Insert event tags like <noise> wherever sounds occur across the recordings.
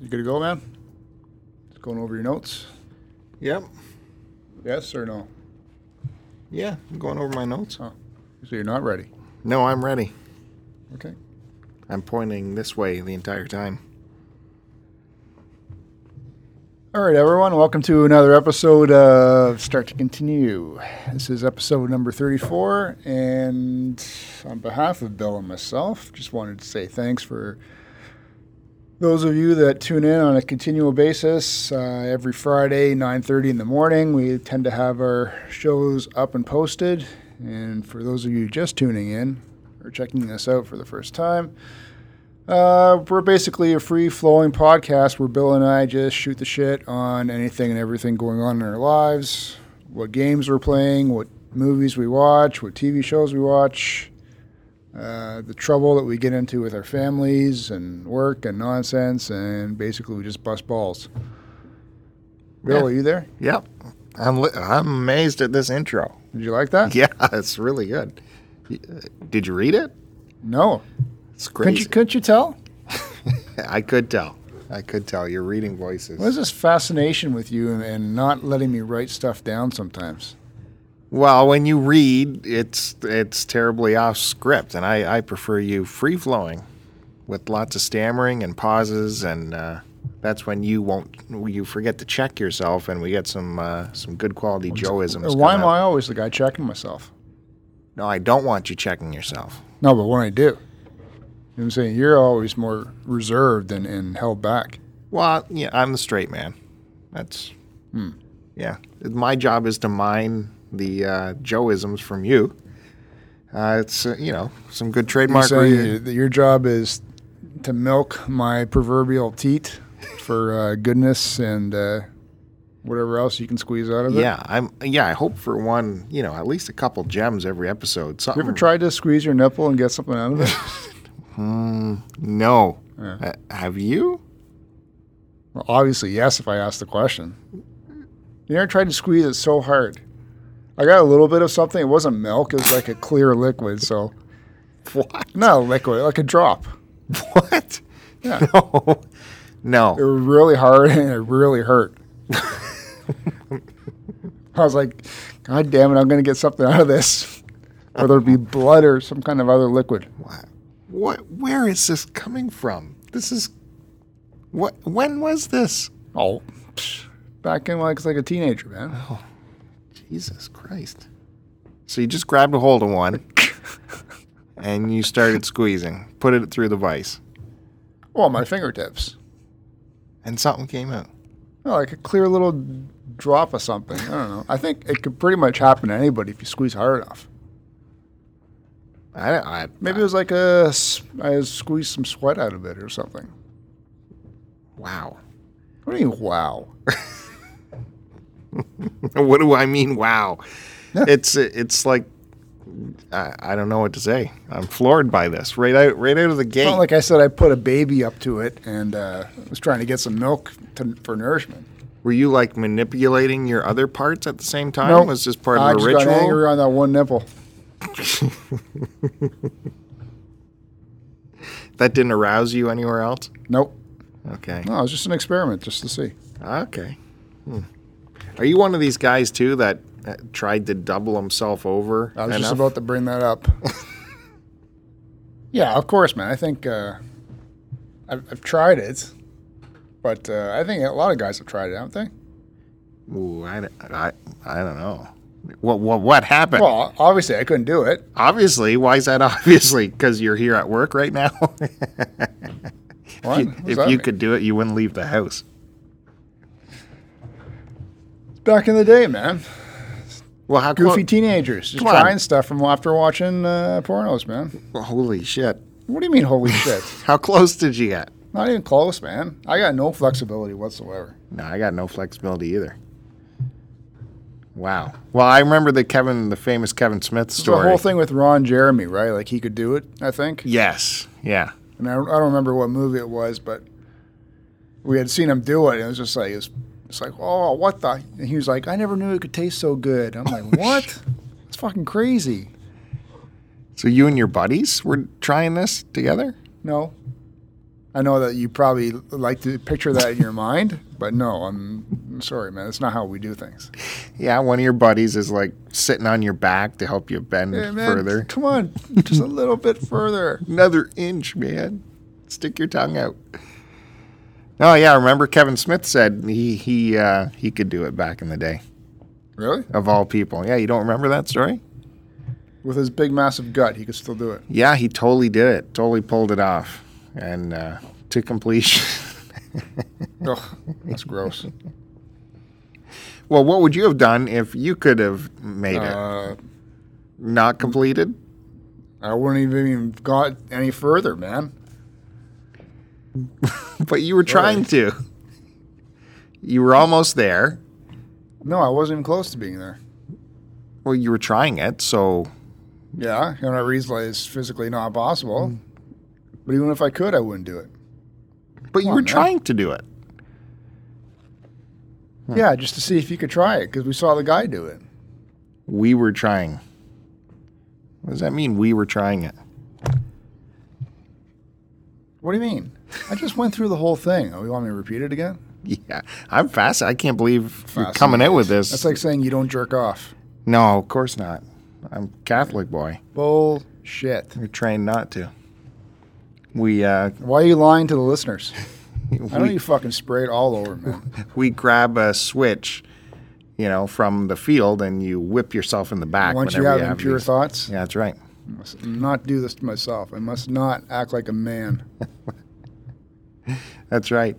You good to go, man? Just going over your notes. Yep. Yes or no? Yeah, I'm going over my notes. Huh? So you're not ready. No, I'm ready. Okay. I'm pointing this way the entire time. All right, everyone. Welcome to another episode of Start to Continue. This is episode number 34. And on behalf of Bill and myself, just wanted to say thanks for those of you that tune in on a continual basis uh, every Friday, 9:30 in the morning. We tend to have our shows up and posted. And for those of you just tuning in or checking us out for the first time, uh, we're basically a free flowing podcast where Bill and I just shoot the shit on anything and everything going on in our lives, what games we're playing, what movies we watch, what TV shows we watch, uh, the trouble that we get into with our families and work and nonsense, and basically we just bust balls. Bill, Yeah. are you there? Yep. I'm li- I'm amazed at this intro. Did you like that? <laughs> Yeah, it's really good. Uh, Did you read it? No. It's Couldn't crazy. you, couldn't you tell? <laughs> I could tell. I could tell. You're reading voices. What is this fascination with you and, and not letting me write stuff down sometimes? Well, when you read, it's it's terribly off script, and I, I prefer you free flowing, with lots of stammering and pauses, and uh, that's when you won't you forget to check yourself, and we get some uh, some good quality Joeisms. Why am. I always the guy checking myself? No, I don't want you checking yourself. No, but when I do, you know what I'm saying? You're always more reserved and, and held back. Well, yeah, I'm the straight man. That's Hmm. yeah. My job is to mine the uh, Joeisms from you. Uh, it's uh, you know some good trademark. re- that your job is to milk my proverbial teat for uh, goodness and uh, whatever else you can squeeze out of it. Yeah, I'm. Yeah, I hope for one. You know, at least a couple gems every episode. You ever tried to squeeze your nipple and get something out of it? <laughs> <laughs> No. Yeah. Uh, have you? well, obviously, yes, if I ask the question. You never tried to squeeze it so hard. I got a little bit of something. It wasn't milk. It was like a clear liquid. So, <laughs> What? not a liquid, like a drop. What? Yeah. <laughs> No. It was really hard <laughs> and it really hurt. I was like, God damn it, I'm going to get something out of this. Whether it be blood or some kind of other liquid. What? What? Where is this coming from? This is. What? When was this? Oh, psh, back in like, like a teenager, man. Oh. Jesus Christ. So you just grabbed a hold of one <laughs> and you started squeezing, put it through the vise, Well, my fingertips. and something came out. Oh, like a clear little drop of something. I don't know. I think it could pretty much happen to anybody if you squeeze hard enough. I, I Maybe it was like a, s- I squeezed some sweat out of it or something. wow. What do you mean, wow? <laughs> <laughs> what do I mean? Wow. Yeah. It's it's like I, I don't know what to say. I'm floored by this right out right out of the gate. not like I said I put a baby up to it and uh, was trying to get some milk to, for nourishment. Were you like manipulating your other parts at the same time? Nope. Was this part I of a just ritual? got angry on that one nipple. <laughs> That didn't arouse you anywhere else? Nope. Okay. No, it was just an experiment just to see. Okay. Hmm. Are you one of these guys too that uh, tried to double himself over? I was just about to bring that up. <laughs> yeah, of course, man. I think uh, I've, I've tried it, but uh, I think a lot of guys have tried it, haven't they? Ooh, I, I, I don't know. What what what happened? Well, obviously, I couldn't do it. obviously, why is that <laughs> obviously? Because you're here at work right now. <laughs> What? if you, if you could do it, you wouldn't leave the house. Back in the day, man. Well, how Goofy teenagers just trying stuff from after watching uh, pornos, man. Holy shit! What do you mean, holy <laughs> shit? How close did you get? Not even close, man. I got no flexibility whatsoever. No, I got no flexibility either. Wow. Well, I remember the Kevin, the famous Kevin Smith story. The whole thing with Ron Jeremy, right? Like he could do it, I think. Yes. Yeah. And I, I don't remember what movie it was, but we had seen him do it. And it was just like, it was, it's like, oh, what the? And he was like, I never knew it could taste so good. I'm like, <laughs> oh, what? it's fucking crazy. So you and your buddies were trying this together? No. I know that you probably like to picture that in your mind, but no, I'm sorry, man. That's not how we do things. Yeah, one of your buddies is like sitting on your back to help you bend Hey, man, further. Come on, just a little bit further. <laughs> Another inch, man. Stick your tongue out. Oh yeah, remember Kevin Smith said he he uh, he could do it back in the day. Really? Of all people, yeah, you don't remember that story? With his big, massive gut, he could still do it. Yeah, he totally did it. Totally pulled it off, and uh, to completion. <laughs> Ugh, that's gross. well, what would you have done if you could have made it? Uh, Not completed? I wouldn't have even got any further, man. <laughs> But you were trying to. You were almost there. No, I wasn't even close to being there. Well, you were trying it, so Yeah, you know, I realize it's physically not possible. Hmm. But even if I could, I wouldn't do it. but you were on, man. trying to do it. Hmm. Yeah, just to see if you could try it because we saw the guy do it. We were trying. What does that mean? We were trying it. What do you mean? I just went through the whole thing. Oh, you want me to repeat it again? Yeah, I'm fast. I can't believe you're coming out with this. That's like saying you don't jerk off. no, of course not. I'm Catholic boy. Bullshit. You're trained not to. We uh, Why are you lying to the listeners? <laughs> I know we, you fucking spray it all over, man. <laughs> we grab a switch, you know, from the field, and you whip yourself in the back. Once you whenever have impure these- thoughts, Yeah, that's right. I must not do this to myself. I must not act like a man. <laughs> That's right.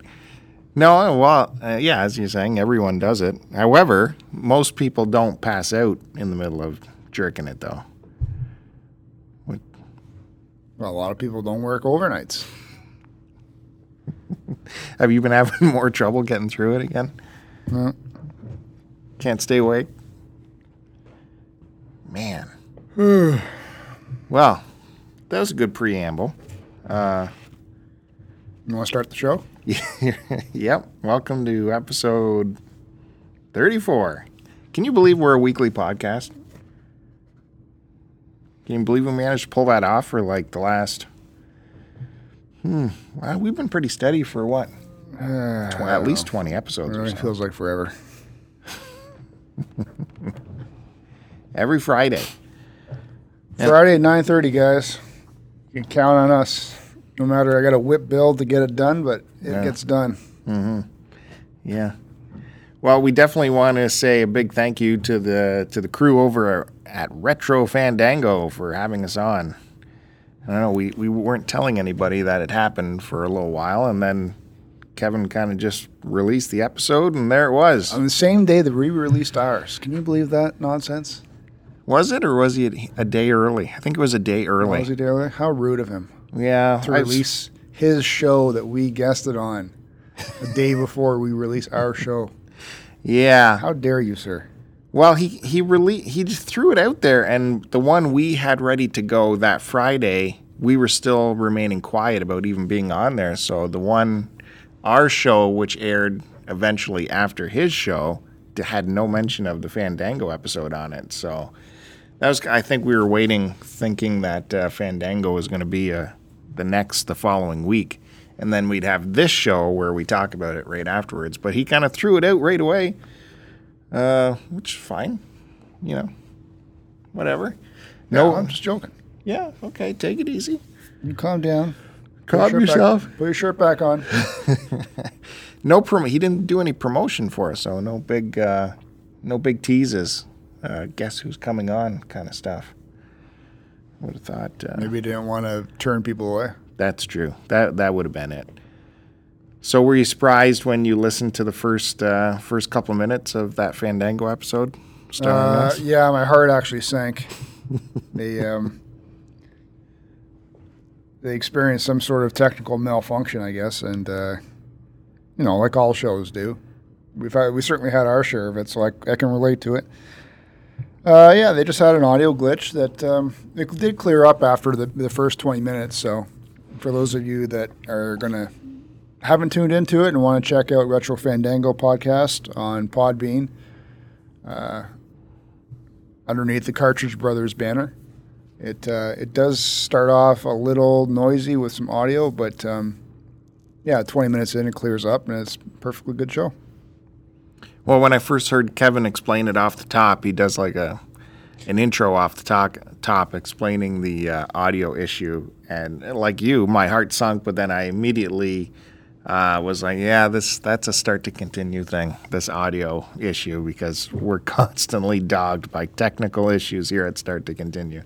No, well, uh, yeah, as you're saying, everyone does it. However, most people don't pass out in the middle of jerking it, though. Well, a lot of people don't work overnights. <laughs> Have you been having <laughs> more trouble getting through it again? No. Can't stay awake? Man. <sighs> <sighs> <sighs> well, that was a good preamble. Uh, You want to start the show? <laughs> yep. Welcome to episode 34. Can you believe we're a weekly podcast? Can you believe we managed to pull that off for like the last. Hmm. Well, we've been pretty steady for what? Tw- at least 20 It episodes or really so. feels like forever. <laughs> Every Friday. Yep. Friday at nine thirty, guys. You can count on us. No matter, I got a whip build to get it done, but it Yeah. gets done. Mm-hmm. Yeah. Well, we definitely want to say a big thank you to the to the crew over at Retro Fandango for having us on. I don't know, we, we weren't telling anybody that it happened for a little while, and then Kevin kind of just released the episode, and there it was. On the same day that we released ours. Can you believe that nonsense? Was it, or was he a day early? I think it was a day early. Was he there? How rude of him yeah, to release his show that we guested on the day before we release our show. Yeah. How dare you, sir? Well, he he rele- he just threw it out there, and the one we had ready to go that Friday, we were still remaining quiet about even being on there. So the one, our show, which aired eventually after his show, had no mention of the Fandango episode on it. So that was, I think, we were waiting, thinking that uh, Fandango was going to be uh, the next, the following week, and then we'd have this show where we talk about it right afterwards. But he kind of threw it out right away uh, which is fine, you know, whatever. No, No, I'm just joking. yeah, okay, take it easy. You calm down. Put Calm your shirt back- yourself. put your shirt back on. <laughs> <laughs> No promo. He didn't do any promotion for us, so no big, uh, no big teases. Uh, guess who's coming on, kind of stuff. Would have thought uh, Maybe didn't want to turn people away. that's true. That that would have been it. So were you surprised when you listened to the first uh, first couple of minutes of that Fandango episode? Uh, yeah, my heart actually sank. <laughs> they um, they experienced some sort of technical malfunction, I guess, and uh, you know, like all shows do. We've had, we certainly had our share of it, so I, I can relate to it. Uh, yeah, they just had an audio glitch that um, it did clear up after the, the first 20 minutes. So, for those of you that are gonna haven't tuned into it and want to check out Retro Fandango podcast on Podbean, uh, underneath the Cartridge Brothers banner. It uh, it does start off a little noisy with some audio, but um, yeah, 20 minutes in, it clears up, and it's a perfectly good show. Well, when I first heard Kevin explain it off the top, he does like a an intro off the top, top explaining the uh, audio issue, and like you, my heart sunk. But then I immediately uh, was like, "Yeah, this that's a start to continue thing. This audio issue because we're <laughs> constantly dogged by technical issues here at Start to Continue."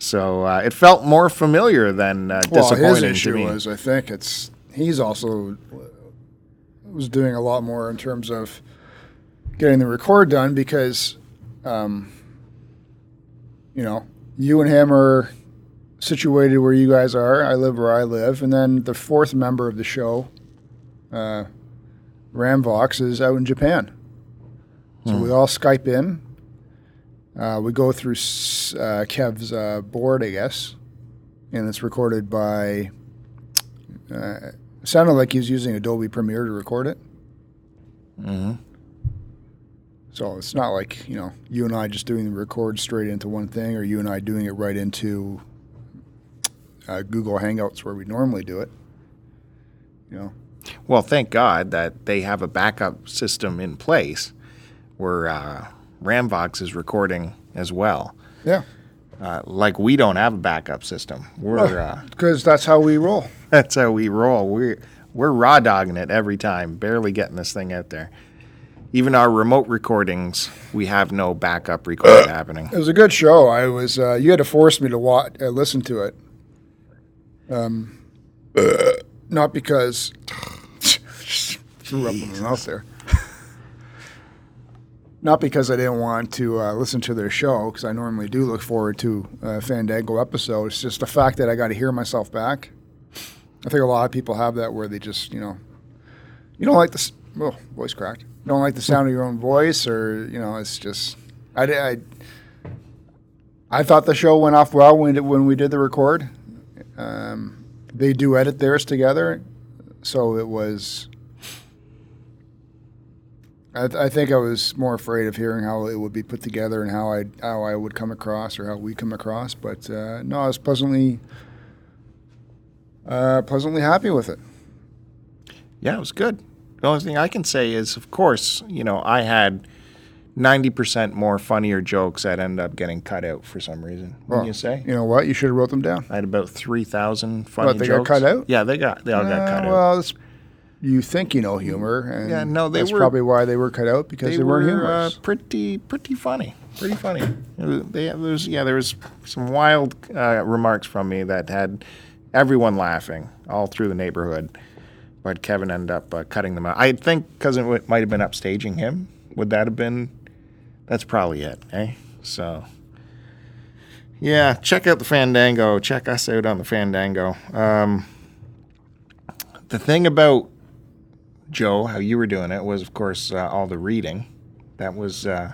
So uh, it felt more familiar than uh, Well, disappointing his to issue was, I think it's he's also was doing a lot more in terms of getting the record done because, um, you know, you and him are situated where you guys are. I live where I live, and then the fourth member of the show, uh, Ramvox, is out in Japan. So we all Skype in. Uh, we go through uh, Kev's uh, board, I guess, and it's recorded by. Uh, sounded like he was using Adobe Premiere to record it. Mm-hmm. So it's not like you know you and I just doing the record straight into one thing, or you and I doing it right into uh, Google Hangouts where we normally do it. You know, Well, thank God that they have a backup system in place where uh, Ramvox is recording as well. yeah, Uh, like we don't have a backup system. We're uh, because that's how we roll. <laughs> that's how we roll. We're we're raw dogging it every time, barely getting this thing out there. Even our remote recordings, we have no backup record happening. It was a good show. I was uh, you had to force me to watch, uh, listen to it. Um, not because <laughs> threw up in my mouth there. Not because I didn't want to uh, listen to their show, because I normally do look forward to a Fandango episode. It's just the fact that I got to hear myself back. I think a lot of people have that where they just, you know, you don't like the s- oh, voice cracked. You don't like the sound of your own voice, or you know, it's just I, I I thought the show went off well when when we did the record. Um, they do edit theirs together, so it was. I, th- I think I was more afraid of hearing how it would be put together and how I how I would come across or how we come across, but uh, no, I was pleasantly uh, pleasantly happy with it. Yeah, it was good. The only thing I can say is, of course, you know, I had ninety percent more funnier jokes that end up getting cut out for some reason. Wouldn't Well, you say? You know what? You should have wrote them down. I had about three thousand funny jokes. But they got cut out? Yeah, they got they all got Uh, cut out. well, you think you know humor, and Yeah, no, they that's were- probably why they were cut out because they, weren't were humorous. uh, pretty pretty funny, pretty funny. Was- they, there was, yeah, there was some wild uh, remarks from me that had everyone laughing all through the neighborhood, but Kevin ended up uh, cutting them out. I think because it might have been upstaging him. Would that have been? That's probably it, eh? So. Yeah, check out the Fandango. Check us out on the Fandango. Um, the thing about Joe, how you were doing it was, of course, uh, all the reading. That was, uh,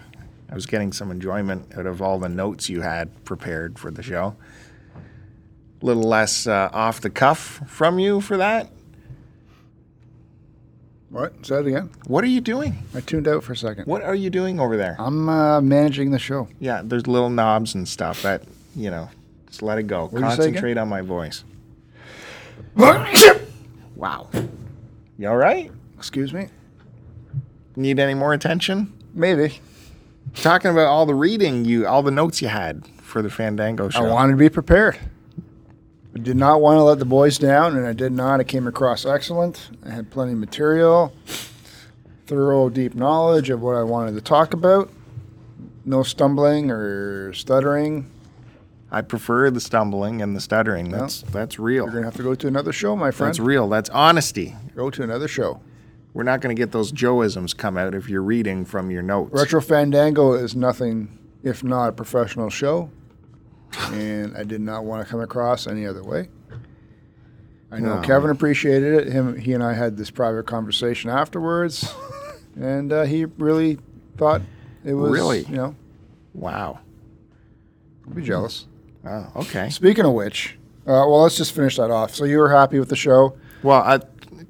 I was getting some enjoyment out of all the notes you had prepared for the show. A little less uh, off the cuff from you for that. What? Say that again. What are you doing? I tuned out for a second. What are you doing over there? I'm uh, managing the show. Yeah, there's little knobs and stuff that, you know, just let it go. What'd you say again? Concentrate on my voice. <coughs> Wow. You all right? Excuse me. Need any more attention? Maybe. Talking about all the reading you, all the notes you had for the Fandango show. I wanted to be prepared. I did not want to let the boys down, and I did not. I came across excellent. I had plenty of material, thorough, deep knowledge of what I wanted to talk about. No stumbling or stuttering. I prefer the stumbling and the stuttering. That's that's real. You're going to have to go to another show, my friend. That's real. That's honesty. Go to another show. We're not going to get those Joeisms come out if you're reading from your notes. Retro Fandango is nothing if not a professional show, and I did not want to come across any other way. I know No. Kevin appreciated it. Him, he and I had this private conversation afterwards, <laughs> and uh, he really thought it was Really? You know, Wow. I'd be jealous. Oh, okay. Speaking of which, uh, well, let's just finish that off. So you were happy with the show? Well, I,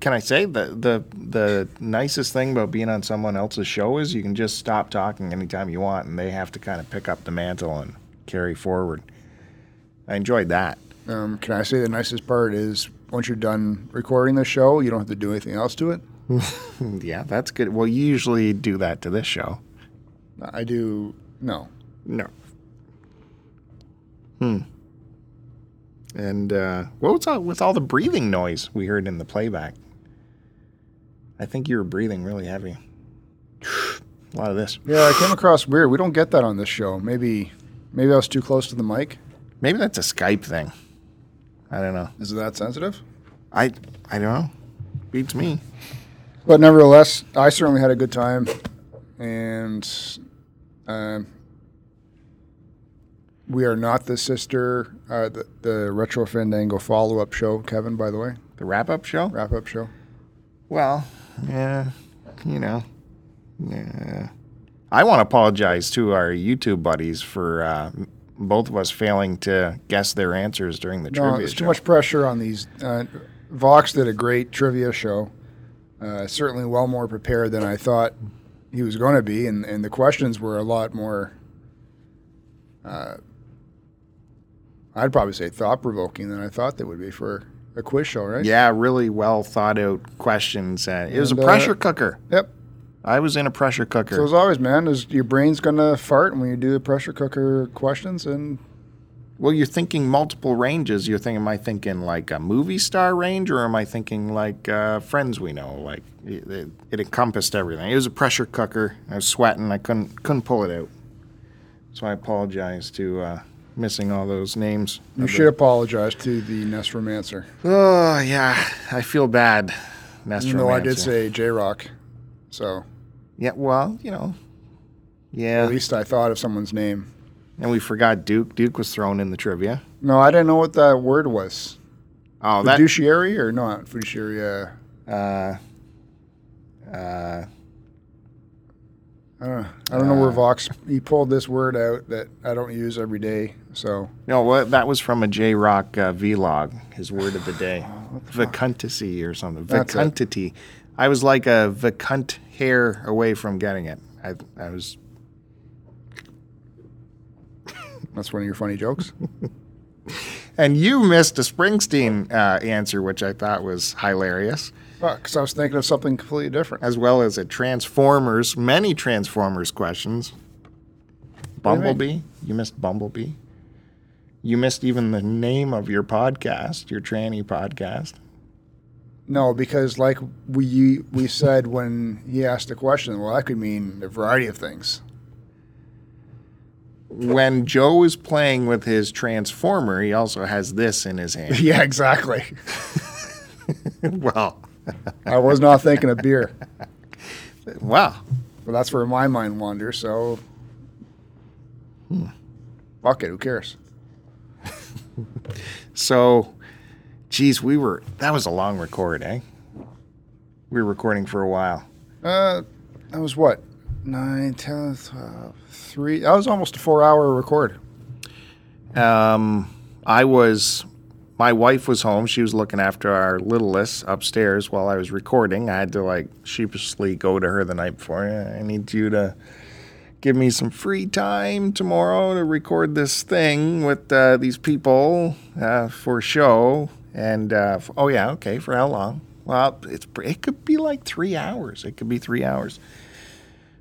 can I say the the the nicest thing about being on someone else's show is you can just stop talking anytime you want, and they have to kind of pick up the mantle and carry forward. I enjoyed that. Um, can I say the nicest part is once you're done recording the show, you don't have to do anything else to it. <laughs> Yeah, that's good. Well, you usually do that to this show. I do no. No. Hmm. And uh, what was all, with all the breathing noise we heard in the playback? I think you were breathing really heavy. <sighs> A lot of this. Yeah, I came across weird. We don't get that on this show. Maybe maybe I was too close to the mic. Maybe that's a Skype thing. I don't know. Is it that sensitive? I I don't know. Beats me. But nevertheless, I certainly had a good time, and um, we are not the sister, uh, the, the Retro Fandango follow up show, Kevin, by the way, The wrap up show? wrap up show. Well, yeah, you know, yeah. I want to apologize to our YouTube buddies for uh, both of us failing to guess their answers during the No, trivia there's show. too much pressure on these. Uh, Vox did a great trivia show, uh, certainly well more prepared than I thought he was going to be, and, and the questions were a lot more. Uh, I'd probably say thought provoking than I thought they would be for a quiz show, right? Yeah, really well thought out questions. Uh, it was a And, uh, pressure cooker. Yep. I was in a pressure cooker. So as always, man, is your brain's gonna fart when you do the pressure cooker questions, and well, you're thinking multiple ranges. You're thinking, am I thinking like a movie star range, or am I thinking like uh, friends we know? Like it, it, it encompassed everything. It was a pressure cooker. I was sweating. I couldn't couldn't pull it out. So I apologize to uh, missing all those names. you of the- should apologize to the Nest Romancer. Oh yeah, I feel bad. Nest Even though I did say J Rock, so Yeah, well, you know. Yeah, at least I thought of someone's name. and we forgot Duke. Duke was thrown in the trivia. No, I didn't know what that word was. Oh, that. Fiduciary or not fiduciary? Uh, Uh, uh, I don't know. I don't know where Uh. Vox he pulled this word out that I don't use every day. So no, what that was from a J Rock uh, vlog. His word of the day, <sighs> vacuntacy or something. That's it. I was like a vacunt hair away from getting it. I, I was. that's one of your funny jokes. <laughs> And you missed a Springsteen uh, answer, which I thought was hilarious. Because I was thinking of something completely different. as well as a Transformers, many Transformers questions. do you? Bumblebee, you missed Bumblebee. You missed even the name of your podcast, your tranny podcast. No, because like we we said when he asked the question, well, that could mean a variety of things. When Joe is playing with his Transformer, he also has this in his hand. <laughs> yeah, exactly. <laughs> well, I was not thinking of beer, <laughs> wow. but that's where my mind wanders. So, hmm. fuck it. Who cares? So, geez, we were, that was a long record, eh? We were recording for a while. Uh, that was what nine, ten, three. That was almost a four-hour record. Um, I was, my wife was home. She was looking after our littlest upstairs while I was recording. I had to like sheepishly go to her the night before. I need you to give me some free time tomorrow to record this thing with uh, these people uh, for show. And uh, f- oh yeah, okay. For how long? Well, it's it could be like three hours. It could be three hours.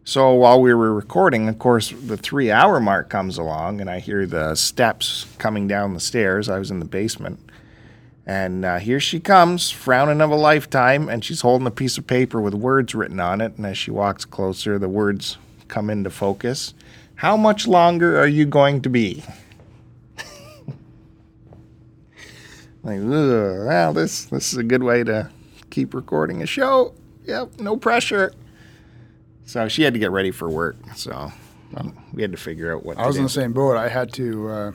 So while we were recording, of course, the three hour mark comes along, and I hear the steps coming down the stairs. I was in the basement. And uh, here she comes, frowning of a lifetime, and she's holding a piece of paper with words written on it. And as she walks closer, the words come into focus. How much longer are you going to be? Like, well, this this is a good way to keep recording a show. Yep, no pressure. So she had to get ready for work. So um, we had to figure out what I was do. in the same boat. I had to. Uh,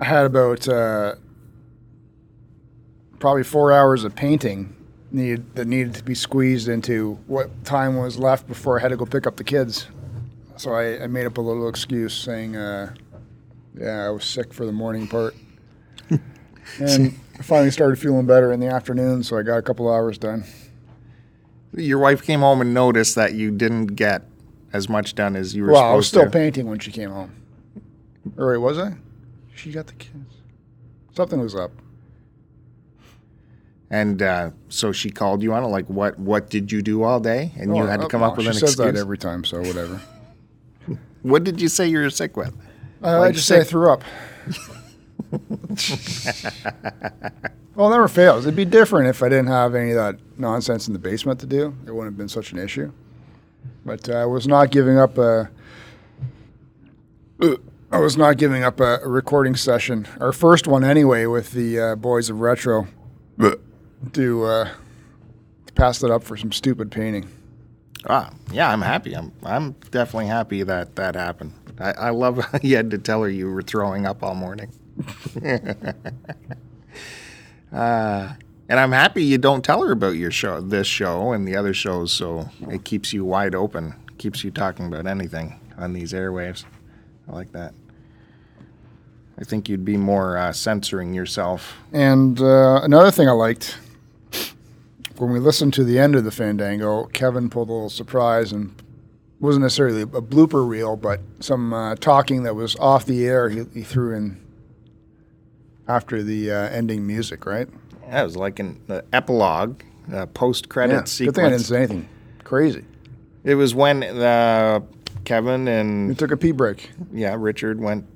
I had about uh, probably four hours of painting needed that needed to be squeezed into what time was left before I had to go pick up the kids. So I, I made up a little excuse saying, uh, "Yeah, I was sick for the morning part." <laughs> and I finally started feeling better in the afternoon, so I got a couple hours done. Your wife came home and noticed that you didn't get as much done as you were Well, I was still to. painting when she came home. Or wait, was I? She got the kids. Something was up. And uh, so she called you on it, like, what What did you do all day? And you Oh, had to uh, come up no, with she an says excuse. that every time, so whatever. <laughs> what did you say you were sick with? Uh, I Like just say I threw up. well, it never fails. It'd be different if I didn't have any of that nonsense in the basement to do. It wouldn't have been such an issue. But uh, I was not giving up a. I was not giving up a, a recording session, our first one anyway, with the uh, boys of retro, to uh, to pass it up for some stupid painting. Ah, yeah, I'm happy. I'm I'm definitely happy that that happened. I, I love how you had to tell her you were throwing up all morning. uh, and I'm happy you don't tell her about your show, this show, and the other shows. So it keeps you wide open, keeps you talking about anything on these airwaves. I like that. I think you'd be more uh, censoring yourself. And uh, another thing I liked when we listened to the end of the Fandango, Kevin pulled a little surprise and wasn't necessarily a blooper reel, but some uh, talking that was off the air. He, he threw in after the uh, ending music, right? That was like an uh, epilogue, uh, post-credit Good sequence. thing I didn't say anything crazy. It was when uh, Kevin We and took a pee break. yeah Richard went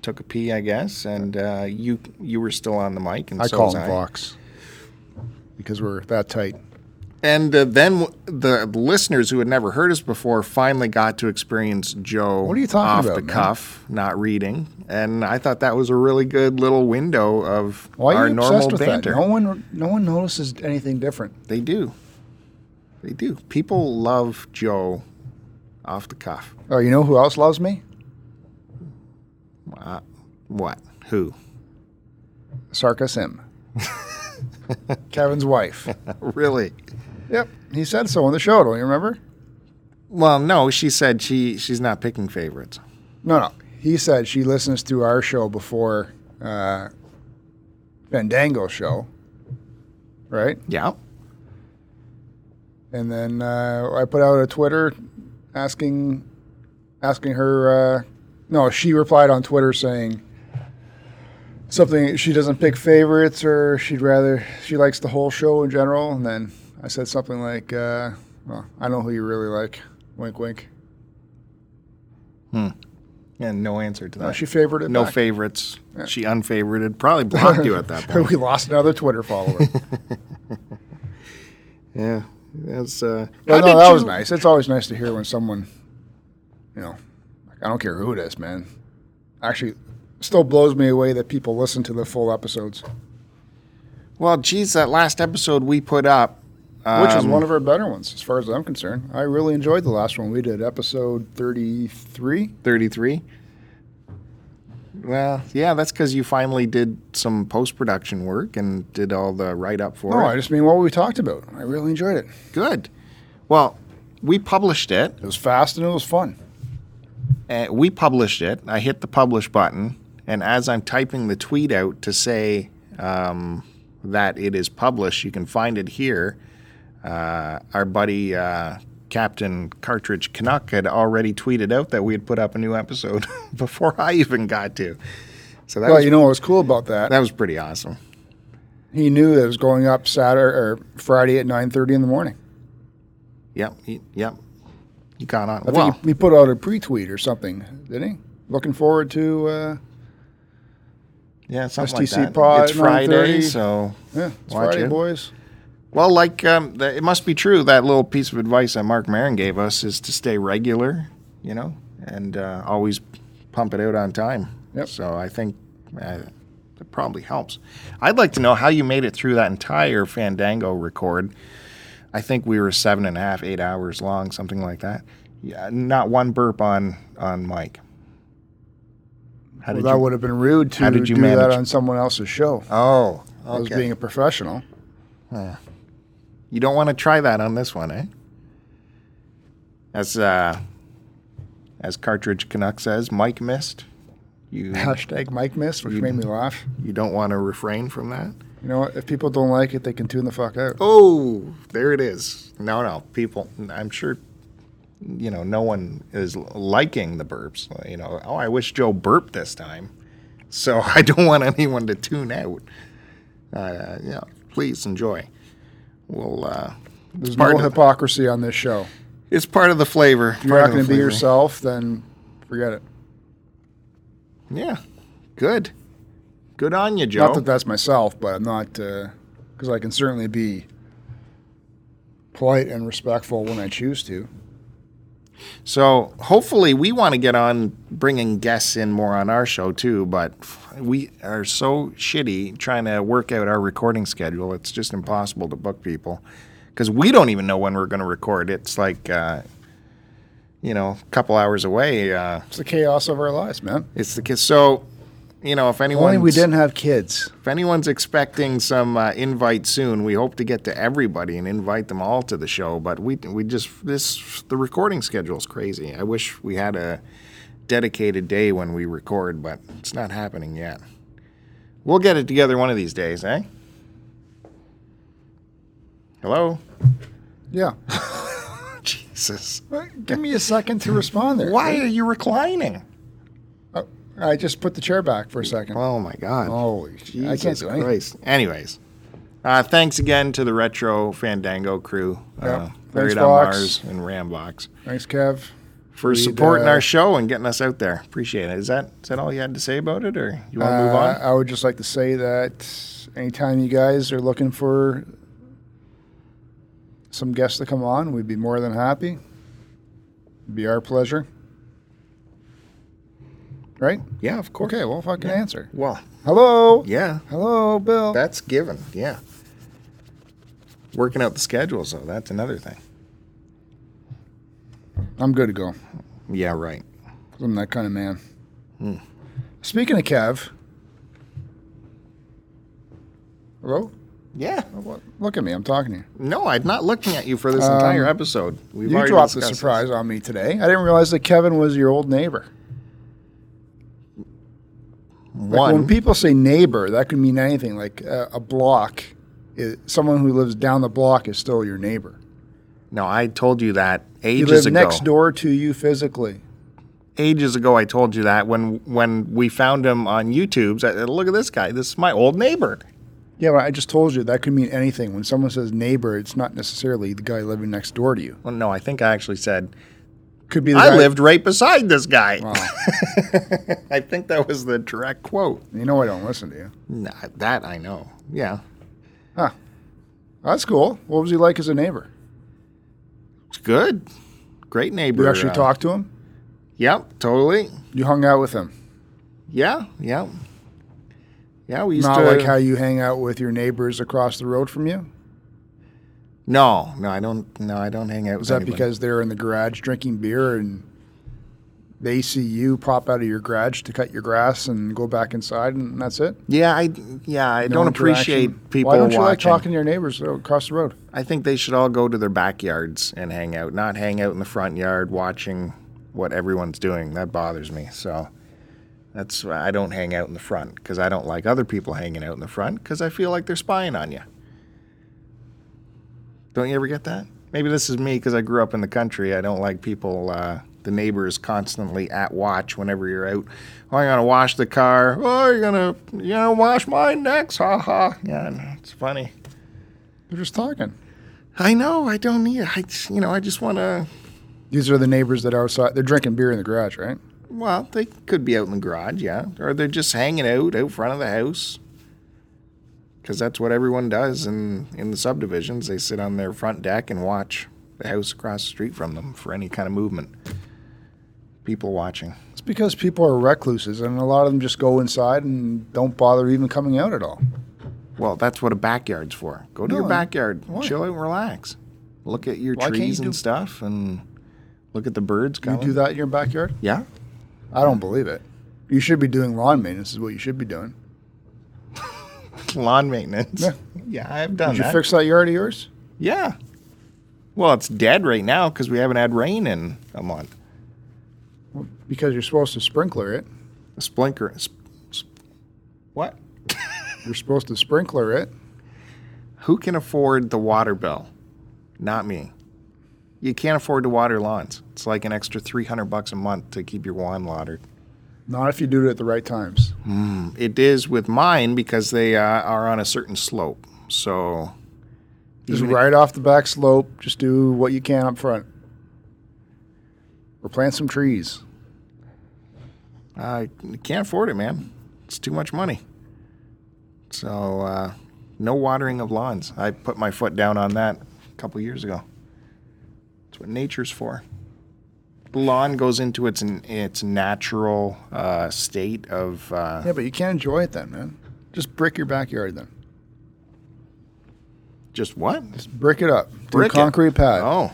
took a pee, I guess, and uh, you you were still on the mic, and I so call him I. Vox because we're that tight. And uh, then w- the listeners who had never heard us before finally got to experience Joe. What are you talking off about, the man? cuff, not reading, and I thought that was a really good little window of Why our are you normal obsessed with banter. that? No one, no one notices anything different. They do, they do. People love Joe off the cuff. Oh, you know who else loves me? Uh, what? Who? Sarka Sim, <laughs> Kevin's wife. really? Yep, he said so on the show. Don't you remember? Well, no, she said she she's not picking favorites. No, no. He said she listens to our show before uh, Fandango show, right? Yeah. And then uh, I put out a Twitter asking asking her. Uh, no, she replied on Twitter saying something. She doesn't pick favorites, or she'd rather she likes the whole show in general. And then I said something like, uh, "Well, I know who you really like." Wink, wink. And no answer to that. No, she favored it. no back. favorites. She unfavorited. Probably blocked you at that <laughs> point. we lost another Twitter follower. <laughs> yeah. That's uh Well, no, that was nice. It's always nice to hear when someone, you know, like, I don't care who it is, man. Actually, still blows me away that people listen to the full episodes, Well, geez, that last episode we put up which is um, one of our better ones, as far as I'm concerned. I really enjoyed the last one we did, episode 33. 33. Well, yeah, that's because you finally did some post production work and did all the write up for No, it. No, I just mean what we talked about. I really enjoyed it. Good. Well, we published it. It was fast and it was fun. Uh, we published it. I hit the publish button, and as I'm typing the tweet out to say um, that it is published, you can find it here. Uh, our buddy uh, Captain Cartridge Canuck had already tweeted out that we had put up a new episode <laughs> before I even got to. So that Well, was you know what was cool about that? that was pretty awesome. he knew that it was going up Saturday or Friday at 9:30 in the morning. Yep, he, yep. You got on. I well, think he, he put out a pre-tweet or something, didn't he? Looking forward to uh, yeah, something STC like that. pod, it's Friday, so yeah, it's Friday, it. boys. Well, like um, th- it must be true. That little piece of advice that Marc Maron gave us is to stay regular, you know, and uh, always pump it out on time. Yep. So I think uh, that probably helps. I'd like to know how you made it through that entire Fandango record. I think we were seven and a half, eight hours long, something like that. Yeah, not one burp on on mic. How Well, did that you? would have been rude to how did you do that on someone else's show. oh, I was being a professional. You don't want to try that on this one, eh? As uh, as Cartridge Canuck says, Mike missed. You <laughs> Hashtag Mike missed, which You- made me laugh. you don't want to refrain from that. You know what? If people don't like it, they can tune the fuck out. Oh, there it is. No, no, people. I'm sure. You know, no one is liking the burps. You know, oh, I wish Joe burped this time. So <laughs> I don't want anyone to tune out. Uh, yeah, please enjoy. We'll. Uh, There's no hypocrisy on this show. it's part of the flavor. If you're not going to be yourself, then forget it. Yeah, good. Good on you, Joe. Not that that's myself, but I'm not because I can certainly be polite and respectful when I choose to. So hopefully we want to get on bringing guests in more on our show too, but we are so shitty trying to work out our recording schedule. It's just impossible to book people because we don't even know when we're going to record. It's like, uh, you know, a couple hours away. Uh, It's the chaos of our lives, man. it's the kids. So, you know, if anyone Only we didn't have kids. if anyone's expecting some uh, invite soon, we hope to get to everybody and invite them all to the show. But we we just this the recording schedule is crazy. I wish we had a dedicated day when we record, but it's not happening yet. We'll get it together one of these days, eh? Hello, Yeah. <laughs> Jesus. Give me a second to respond there. Why are you reclining? I just put the chair back for a second. Oh my God. Holy. Jesus I can't do anything. Christ. Anyways, uh, thanks again to the Retro Fandango crew, uh, Buried on Fox. Mars and Ramvox, Thanks, Kev. for supporting uh, our show and getting us out there. Appreciate it. Is that is that all you had to say about it, or you want to move Uh, on? I would just like to say that anytime you guys are looking for some guests to come on, we'd be more than happy. It'd be our pleasure. Right? Yeah, of course. Okay, well, fucking answer. Well, Hello? yeah, Hello, Bill. that's given. Yeah. Working out the schedule, so that's another thing. I'm good to go. Yeah, right. I'm that kind of man. Hmm. Speaking of Kev. Hello? Yeah. Oh, Look at me. I'm talking to you. No, I'm not looking at you for this Um, entire episode. We've you dropped a discussed this. surprise on me today. I didn't realize that Kevin was your old neighbor. Like when people say neighbor, that could mean anything. Like uh, a block, is, someone who lives down the block is still your neighbor. no, I told you that He ages lives ago. next door to you physically. ages ago I told you that when when we found him on YouTube. So, look at this guy. This is my old neighbor. Yeah, well, I just told you that could mean anything. When someone says neighbor, it's not necessarily the guy living next door to you. Well, no, I think I actually said Could be I guy. lived right beside this guy. Wow. <laughs> I think that was the direct quote. you know I don't listen to you. Nah, that I know. Yeah, Huh. That's cool. What was he like as a neighbor? it's good. Great neighbor. You actually uh, talked to him? Yep, totally. You hung out with him? Yeah, yeah, yeah. We used Not to like how you hang out with your neighbors across the road from you? No, no, I don't. No, I don't hang out. Is with that anybody. because they're in the garage drinking beer and they see you pop out of your garage to cut your grass and go back inside and that's it? Yeah, I yeah I No don't interaction? appreciate people Why don't you watching. like talking to your neighbors across the road? I think they should all go to their backyards and hang out, not hang out in the front yard watching what everyone's doing. That bothers me. So that's why I don't hang out in the front because I don't like other people hanging out in the front because I feel like they're spying on you. Don't you ever get that? Maybe this is me because I grew up in the country. I don't like people, uh, the neighbors constantly at watch whenever you're out. Oh, you're gonna wash the car. Oh, you're gonna you're gonna wash mine next. Ha ha. Yeah, no, it's funny. They're just talking. I know. I don't need. I you know. I just want to. These are the neighbors that are outside. They're drinking beer in the garage, right? Well, they could be out in the garage, yeah, or they're just hanging out out front of the house. Because that's what everyone does in in the subdivisions. They sit on their front deck and watch the house across the street from them for any kind of movement. People watching. It's because people are recluses and a lot of them just go inside and don't bother even coming out at all. Well, that's what a backyard's for. Go to No, your backyard, why? chill out, and relax. Look at your Why can't trees you and do- stuff, and look at the birds You coming. do that in your backyard? Yeah. I don't believe it. You should be doing lawn maintenance is what you should be doing. <laughs> Lawn maintenance. Yeah. Yeah, I've done Did you fix that yard of yours? Yeah. Well, it's dead right now because we haven't had rain in a month. Because you're supposed to sprinkler it. A sprinkler. Sp- sp- what? <laughs> You're supposed to sprinkler it. Who can afford the water bill? Not me. You can't afford to water lawns. It's like an extra 300 bucks a month to keep your lawn watered. Not if you do it at the right times. It is with mine because they uh, are on a certain slope. So Just right off the back slope, just do what you can up front. Or plant some trees. I can't afford it, man. It's too much money. So, uh, no watering of lawns. I put my foot down on that a couple years ago. That's what nature's for. Lawn goes into its its natural uh, state of. Uh, Yeah, but you can't enjoy it then, man. Just brick your backyard then. Just what? Just brick it up. Brick it. a concrete pad. Oh,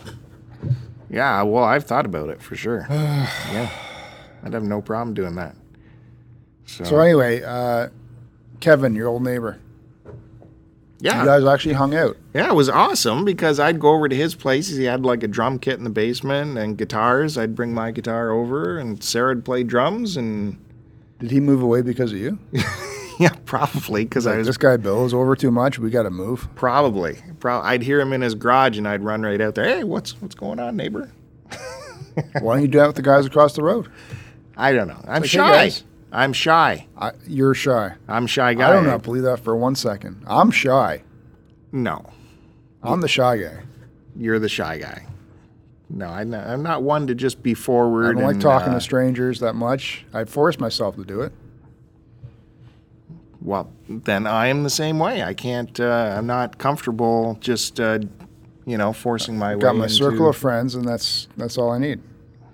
yeah. Well, I've thought about it for sure. <sighs> yeah, I'd have no problem doing that. So, So anyway, uh, Kevin, your old neighbor, yeah, you guys actually hung out. Yeah, it was awesome because I'd go over to his place. He had like a drum kit in the basement and guitars. I'd bring my guitar over, and Sarah'd play drums. And Did he move away because of you? <laughs> yeah, probably because I was this guy Bill is over too much. We got to move. probably. Pro- I'd hear him in his garage, and I'd run right out there. Hey, what's what's going on, neighbor? <laughs> Why don't you do that with the guys across the road? I don't know. I'm Like, hey, shy. guys. I'm shy. I, you're shy. I'm shy guy. I do not know, believe that for one second. I'm shy. No, I'm the shy guy. you're the shy guy. No, I'm not, I'm not one to just be forward. I don't like and, talking uh, to strangers that much. I force myself to do it. Well, then I am the same way. I can't. Uh, I'm not comfortable just, uh, you know, forcing my way. Got my into, circle of friends, and that's that's all I need.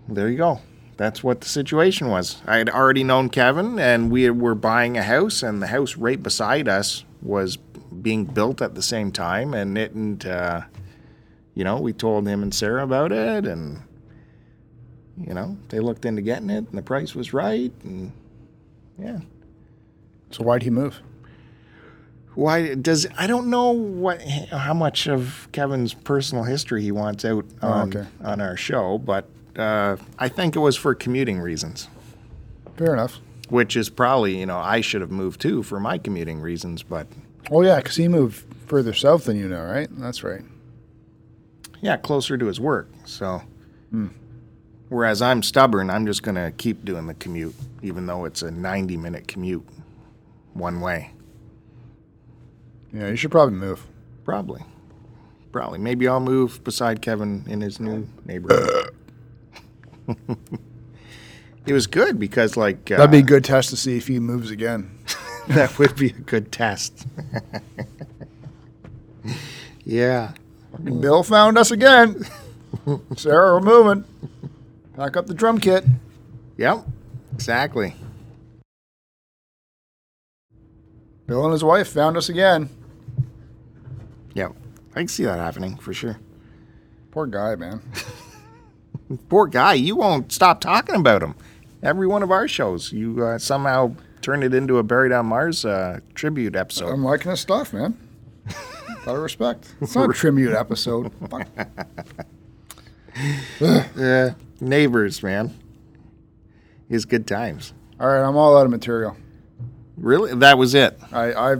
There you go. That's what the situation was. I had already known Kevin, and we were buying a house, and the house right beside us was being built at the same time, and it and uh, you know we told him and Sarah about it, and you know they looked into getting it, and the price was right, and yeah. So why'd he move? Why does I don't know what how much of Kevin's personal history he wants out Oh, on okay. on our show, but uh, I think it was for commuting reasons, Fair enough. which is probably you know I should have moved too for my commuting reasons, but Oh yeah, because he moved further south than you know, right? That's right. yeah, closer to his work. So, Hmm. whereas I'm stubborn, I'm just gonna keep doing the commute, even though it's a 90 minute commute one way. Yeah, you should probably move. Probably, probably. Maybe I'll move beside Kevin in his new neighborhood. <laughs> it was good because, like, uh, That'd be a good test to see if he moves again. <laughs> that would be a good test. <laughs> yeah. Bill found us again. Sarah, we're moving. Pack up the drum kit. Yep. Exactly. Bill and his wife found us again. Yep. I can see that happening for sure. Poor guy, man. Poor guy. You won't stop talking about him. Every one of our shows, you uh, somehow turn it into a Buried on Mars uh, tribute episode. I'm liking his stuff, man. Out of respect. <laughs> It's not a tribute episode. Uh, <laughs> neighbors, man. Is good times. All right, I'm all out of material. Really? That was it. I, I,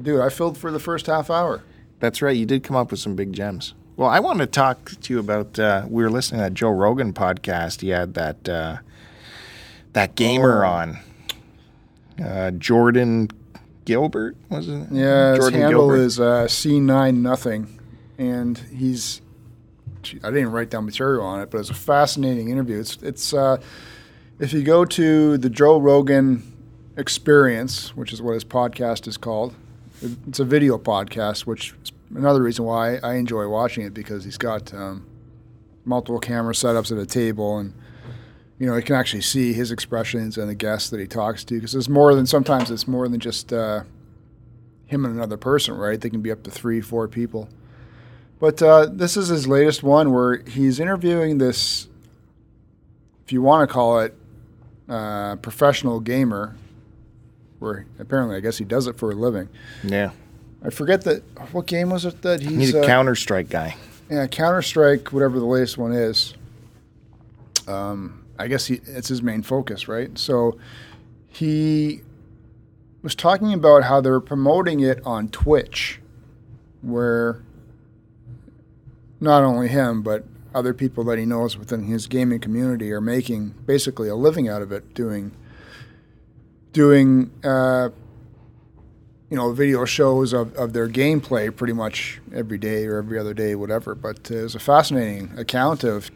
dude, I filled for the first half hour. That's right. You did come up with some big gems. Well, I want to talk to you about. Uh, we were listening to that Joe Rogan podcast. He had that uh, that gamer Oh. on, uh, Jordan Gilbert, was it? Yeah, his Jordan handle Gilbert. is uh, C9 nothing, and he's. gee, I didn't write down material on it, but it's a fascinating interview. It's it's uh, if you go to the Joe Rogan Experience, which is what his podcast is called. It's a video podcast, which is another reason why I enjoy watching it because he's got um, multiple camera setups at a table and you know, you can actually see his expressions and the guests that he talks to because it's more than sometimes it's more than just uh, him and another person, right? They can be up to three, four people. But uh, this is his latest one where he's interviewing this, if you want to call it, uh, professional gamer, where apparently I guess he does it for a living. yeah. I forget that what game was it that he's He's a uh, Counter Strike guy. yeah, Counter Strike, whatever the latest one is. Um, I guess he, it's his main focus, right? So he was talking about how they're promoting it on Twitch, where not only him but other people that he knows within his gaming community are making basically a living out of it, doing doing uh, you know, video shows of, of their gameplay pretty much every day or every other day, whatever. But uh, it was a fascinating account of,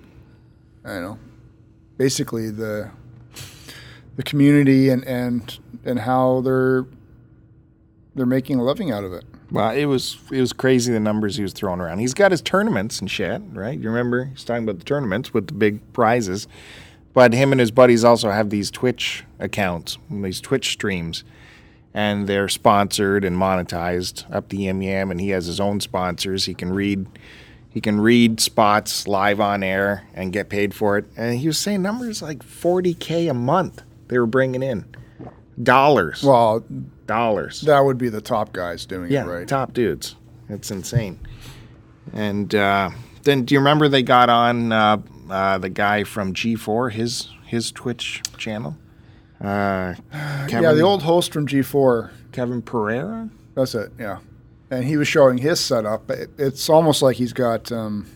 I don't know, basically the the community and and and how they're they're making a living out of it. Well, it was it was crazy the numbers he was throwing around. He's got his tournaments and shit, right? You remember he's talking about the tournaments with the big prizes. But him and his buddies also have these Twitch accounts, these Twitch streams, and they're sponsored and monetized up the yam yam. And he has his own sponsors. He can read, he can read spots live on air and get paid for it. And he was saying numbers like forty k a month they were bringing in, dollars, Well, dollars. that would be the top guys doing Yeah, it, right? top dudes. It's insane. And uh, then, do you remember they got on uh, uh, the guy from G4, his his Twitch channel? Uh, Kevin, <sighs> yeah, the old host from G4. Kevin Pereira. That's it. Yeah, and he was showing his setup. It, it's almost like he's got, um,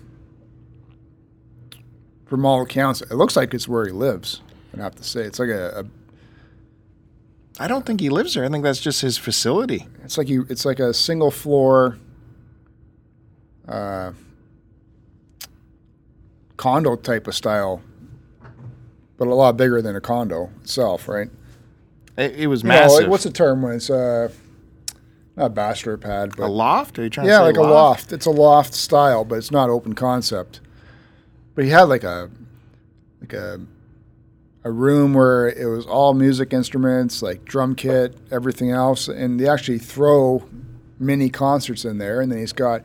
from all accounts, it looks like it's where he lives. I have to say, it's like a, a I don't think he lives there. I think that's just his facility. it's like you, it's like a single floor, uh, condo type of style, but a lot bigger than a condo itself, right? It, it was You know, massive. what's the term when it's uh, not a bachelor pad, but a loft? Are you trying yeah, to say like a loft. It's a loft style, but it's not open concept. But he had like a like a a room where it was all music instruments, like drum kit, everything else, and they actually throw mini concerts in there. And then he's got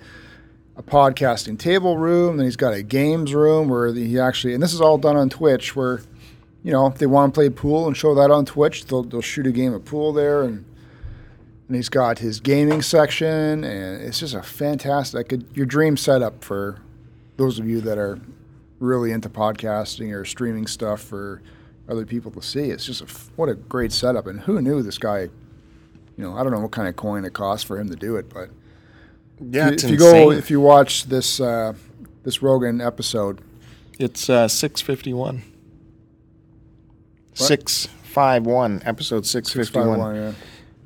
a podcasting table room. Then he's got a games room where he actually, and this is all done on Twitch, where you know if they want to play pool and show that on Twitch, they'll they'll shoot a game of pool there and. And he's got his gaming section, and it's just a fantastic, like, your dream setup for those of you that are really into podcasting or streaming stuff for other people to see. It's just a, what a great setup. And who knew this guy? You know, I don't know what kind of coin it costs for him to do it, but Yeah, if you insane. go, if you watch this uh, this Rogan episode, it's uh, six fifty one. Six five one episode six fifty one. 651,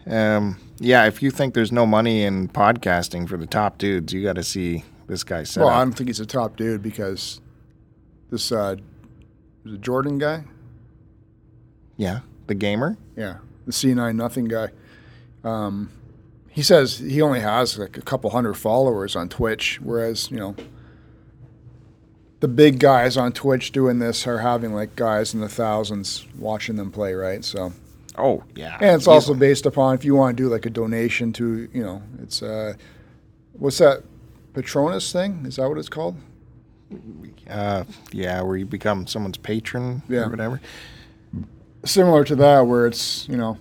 yeah. Um, yeah, if you think there's no money in podcasting for the top dudes, you got to see this guy set Well, I don't think he's a top dude because this uh, is a Jordan guy. Yeah, the gamer. Yeah, the C9 nothing guy. Um, he says he only has like a couple hundred followers on Twitch, whereas you know the big guys on Twitch doing this are having like guys in the thousands watching them play, right? So, Oh yeah, and it's also based upon if you want to do like a donation to, you know, it's uh, what's that Patronus thing? Is that what it's called? uh, yeah, where you become someone's patron Yeah. or whatever. Similar to that, where it's you know.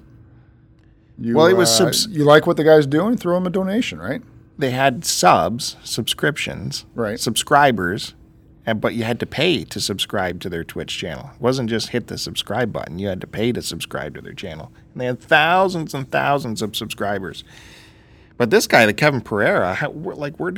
You, Well, it was uh, subs- you like what the guy's doing, throw him a donation, right? They had subs, subscriptions, Right. subscribers, and but you had to pay to subscribe to their Twitch channel. It wasn't just hit the subscribe button; you had to pay to subscribe to their channel. And they had thousands and thousands of subscribers. But this guy, the Kevin Pereira, how, like we're,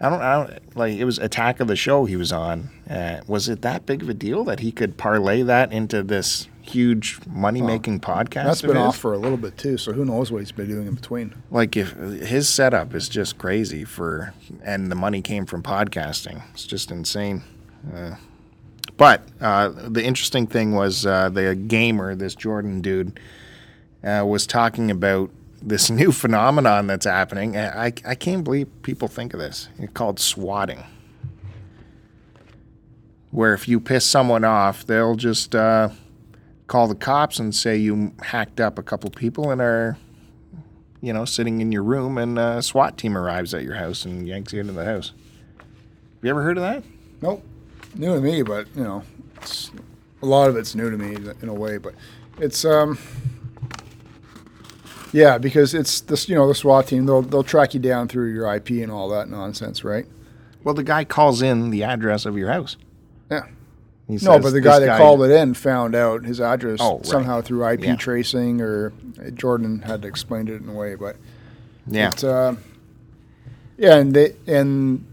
I don't, I don't like it was Attack of the Show he was on. Uh, was it that big of a deal that he could parlay that into this huge money making podcast? That's been off for a little bit too, so who knows what he's been doing in between. like if his setup is just crazy for and the money came from podcasting. It's just insane. Uh, but uh, the interesting thing was uh, the gamer this jordan dude uh, was talking about this <laughs> new phenomenon that's happening. I, I, I can't believe people think of this. It's called swatting. Where if you piss someone off they'll just uh, call the cops and say you hacked up a couple people and are you know, sitting in your room and a SWAT team arrives at your house and yanks you into the house. Have you ever heard of that? Nope, new to me, but you know, it's, a lot of it's new to me in a way. But it's um, yeah, because it's this you know the SWAT team they'll they'll track you down through your IP and all that nonsense, right? Well, the guy calls in the address of your house. Yeah. He No, says, but the guy that called it in found out his address Oh, right. somehow through IP Yeah. tracing, or uh, Jordan had to explain it in a way, but Yeah. But, uh, yeah, and they and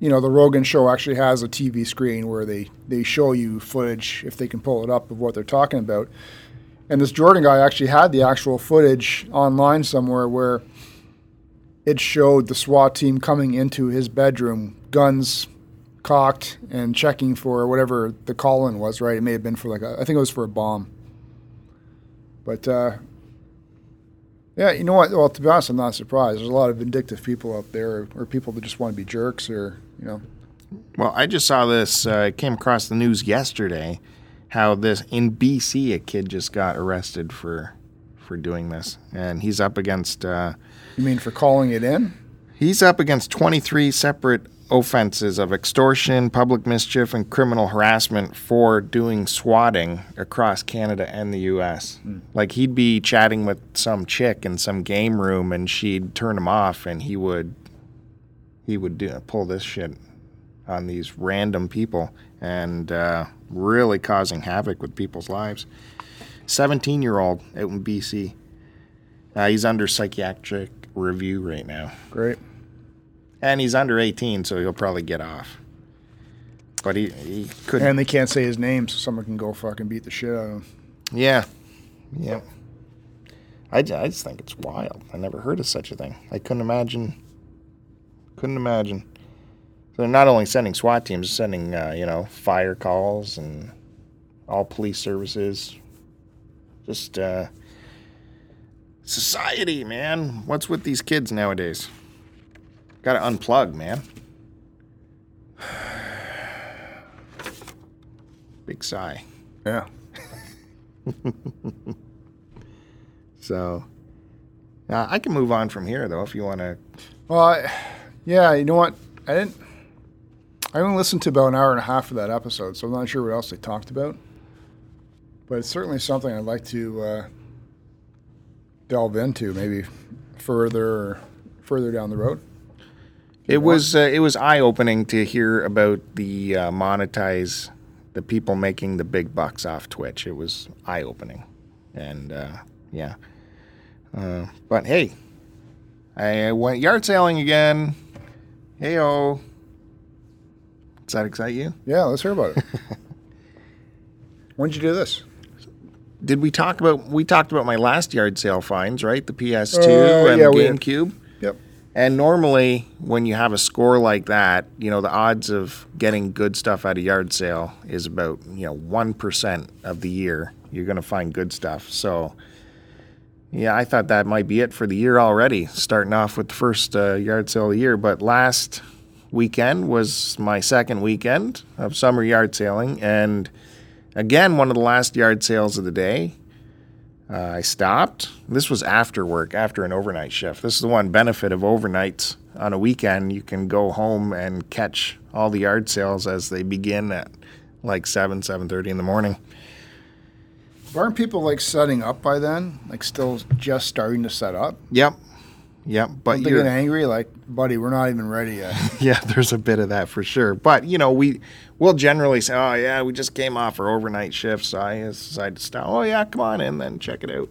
you know the Rogan show actually has a TV screen where they they show you footage if they can pull it up of what they're talking about, And this Jordan guy actually had the actual footage online somewhere where it showed the SWAT team coming into his bedroom, guns cocked and checking for whatever the call in was, right? It may have been for like a, I think it was for a bomb. But uh, yeah, you know what? Well, to be honest, I'm not surprised. There's a lot of vindictive people out there, or, people that just want to be jerks, or you know. Well, I just saw this. Uh, it came across the news yesterday. How this in BC, a kid just got arrested for for doing this, and he's up against. Uh, You mean for calling it in? He's up against 23 separate offenses of extortion, public mischief, and criminal harassment for doing swatting across Canada and the U.S. Like he'd be chatting with some chick in some game room, and she'd turn him off, and he would he would do, pull this shit on these random people, and uh, really causing havoc with people's lives. 17 year old out in BC. Uh, he's under psychiatric review right now. Great. And he's under 18, so he'll probably get off. But he, he could. And they can't say his name, so someone can go fucking beat the shit out of him. yeah. Yeah. I, I just think it's wild. I never heard of such a thing. I couldn't imagine. Couldn't imagine. So they're not only sending SWAT teams, they're sending, uh, you know, fire calls and all police services. Just, uh, society, man. What's with these kids nowadays? Gotta unplug, man. <sighs> Big sigh. Yeah. <laughs> So, uh, I can move on from here, though, if you want to. Well, I, yeah, you know what? I didn't. I only listened to about an hour and a half of that episode, so I'm not sure what else they talked about. But it's certainly something I'd like to uh, delve into, maybe further further down the road. It was uh, it was eye opening to hear about the uh, monetize the people making the big bucks off Twitch. It was eye opening, and uh, yeah. Uh, but hey, I went yard sailing again. Hey oh, does that excite you? Yeah, let's hear about it. <laughs> when did you do this? Did we talk about we talked about my last yard sale finds, right? The PS2 Uh, and yeah, the GameCube. And normally, when you have a score like that, you know the odds of getting good stuff at a yard sale is about you know one percent of the year you're going to find good stuff. So, yeah, I thought that might be it for the year already, starting off with the first uh, yard sale of the year. But last weekend was my second weekend of summer yard sailing, and again, one of the last yard sales of the day. Uh, I stopped. This was after work, after an overnight shift. This is the one benefit of overnights on a weekend. You can go home and catch all the yard sales as they begin at like seven, seven thirty in the morning. Aren't people like setting up by then? Like still just starting to set up? Yep, yep. But they you're, getting angry? Like, buddy, we're not even ready yet. <laughs> yeah, there's a bit of that for sure. But you know, we will generally say, "Oh yeah, we just came off our overnight shift, so I decided to stop." Oh yeah, come on in, and then check it out.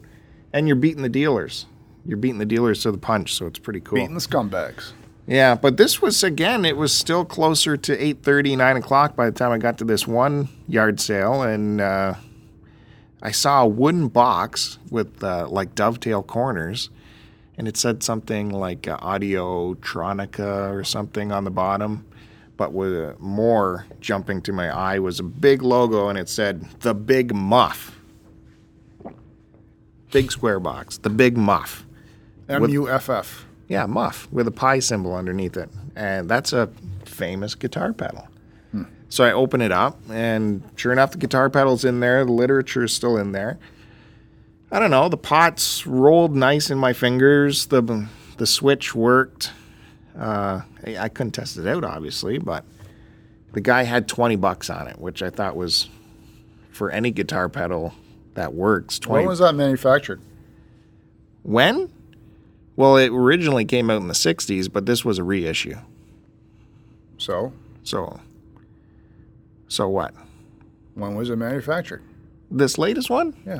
And you're beating the dealers. You're beating the dealers to the punch, so it's pretty cool. Beating the scumbags. Yeah, but this was again. It was still closer to 8:30, 9 o'clock by the time I got to this one yard sale, and uh, I saw a wooden box with uh, like dovetail corners, and it said something like uh, Audio Tronica or something on the bottom. But with uh, more jumping to my eye was a big logo, and it said "The Big Muff." Big square box, the Big Muff. M U F F. Yeah, muff with a pi symbol underneath it. And that's a famous guitar pedal. So I open it up, and sure enough, the guitar pedal's in there. The literature is still in there. I don't know. The pots rolled nice in my fingers. The the switch worked. Uh, I, couldn't test it out, obviously, but the guy had twenty bucks on it, which I thought was for any guitar pedal that works. Twenty When was that manufactured? when? Well, it originally came out in the 60s, but this was a reissue. So, So, so what? when was it manufactured? This latest one? Yeah.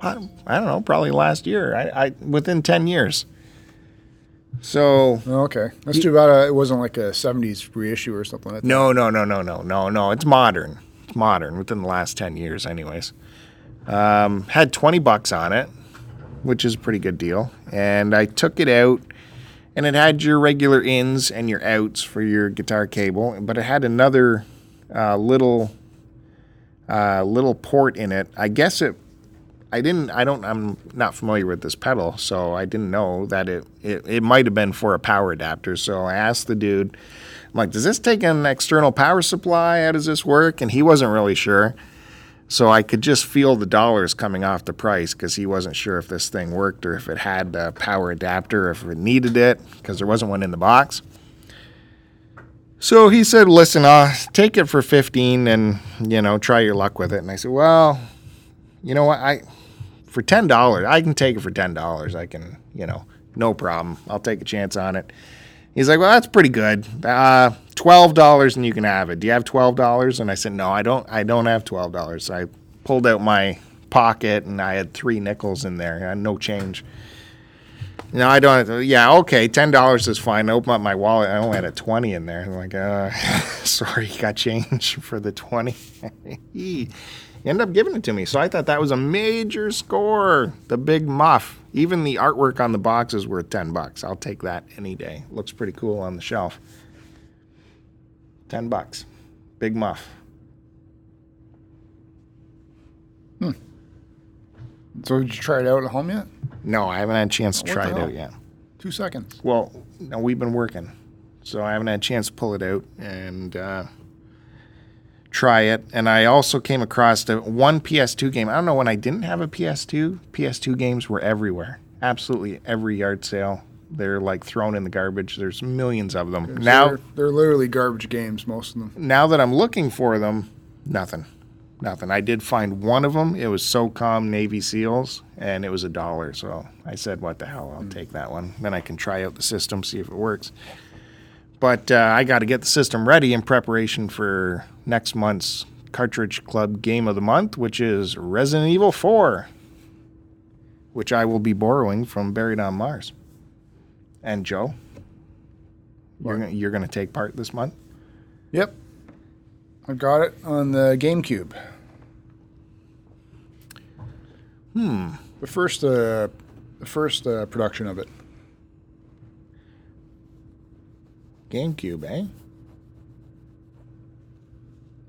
I, I don't know, probably last year. I, I within 10 years. So, Oh, okay. That's too bad uh, it wasn't like a 70s reissue or something like that. no, no, no, no, no, no, no. It's modern. It's modern within the last 10 years, anyways. Um, had 20 bucks on it, which is a pretty good deal. And I took it out, and it had your regular ins and your outs for your guitar cable, but it had another uh, little uh, little port in it. I guess it. I didn't. I don't. I'm not familiar with this pedal, so I didn't know that it. It, it might have been for a power adapter. So I asked the dude. I'm like, does this take an external power supply? How does this work? And he wasn't really sure. So I could just feel the dollars coming off the price because he wasn't sure if this thing worked or if it had a power adapter, if it needed it, because there wasn't one in the box. So he said, "Listen, uh, take it for fifteen, and you know, try your luck with it." And I said, "Well, you know what? I for ten dollars, I can take it for ten dollars. I can, you know, no problem. I'll take a chance on it." He's like, "Well, that's pretty good. Uh, twelve dollars, and you can have it. Do you have twelve dollars?" And I said, "No, I don't. I don't have twelve dollars." So I pulled out my pocket, and I had three nickels in there. I had no change. No, I don't. Yeah, okay, ten dollars is fine. I open up my wallet. I only had a twenty in there. I'm like, uh, <laughs> sorry, got change <laughs> for the twenty. <laughs> he ended up giving it to me. So I thought that was a major score. The big muff. Even the artwork on the box is worth ten bucks. I'll take that any day. Looks pretty cool on the shelf. Ten bucks. Big muff. Hmm. So did you try it out at home yet? No, I haven't had a chance to What try it out yet. Two seconds. Well, no, we've been working, so I haven't had a chance to pull it out and uh, try it. And I also came across the one PS2 game. I don't know when I didn't have a PS2. PS2 games were everywhere. Absolutely every yard sale. They're like thrown in the garbage. There's millions of them now. they're, they're literally garbage games, most of them. Now that I'm looking for them, nothing, nothing. I did find one of them. It was SOCOM Navy SEALs, and it was a dollar. So I said, "What the hell? I'll take that one. Then I can try out the system, see if it works." But uh, I got to get the system ready in preparation for next month's Cartridge Club Game of the Month, which is Resident Evil 4, which I will be borrowing from Buried on Mars. And Joe, you're gonna, you're going to take part this month. Yep. I got it on the GameCube. Hmm. The first, uh, the first uh, production of it. GameCube, eh?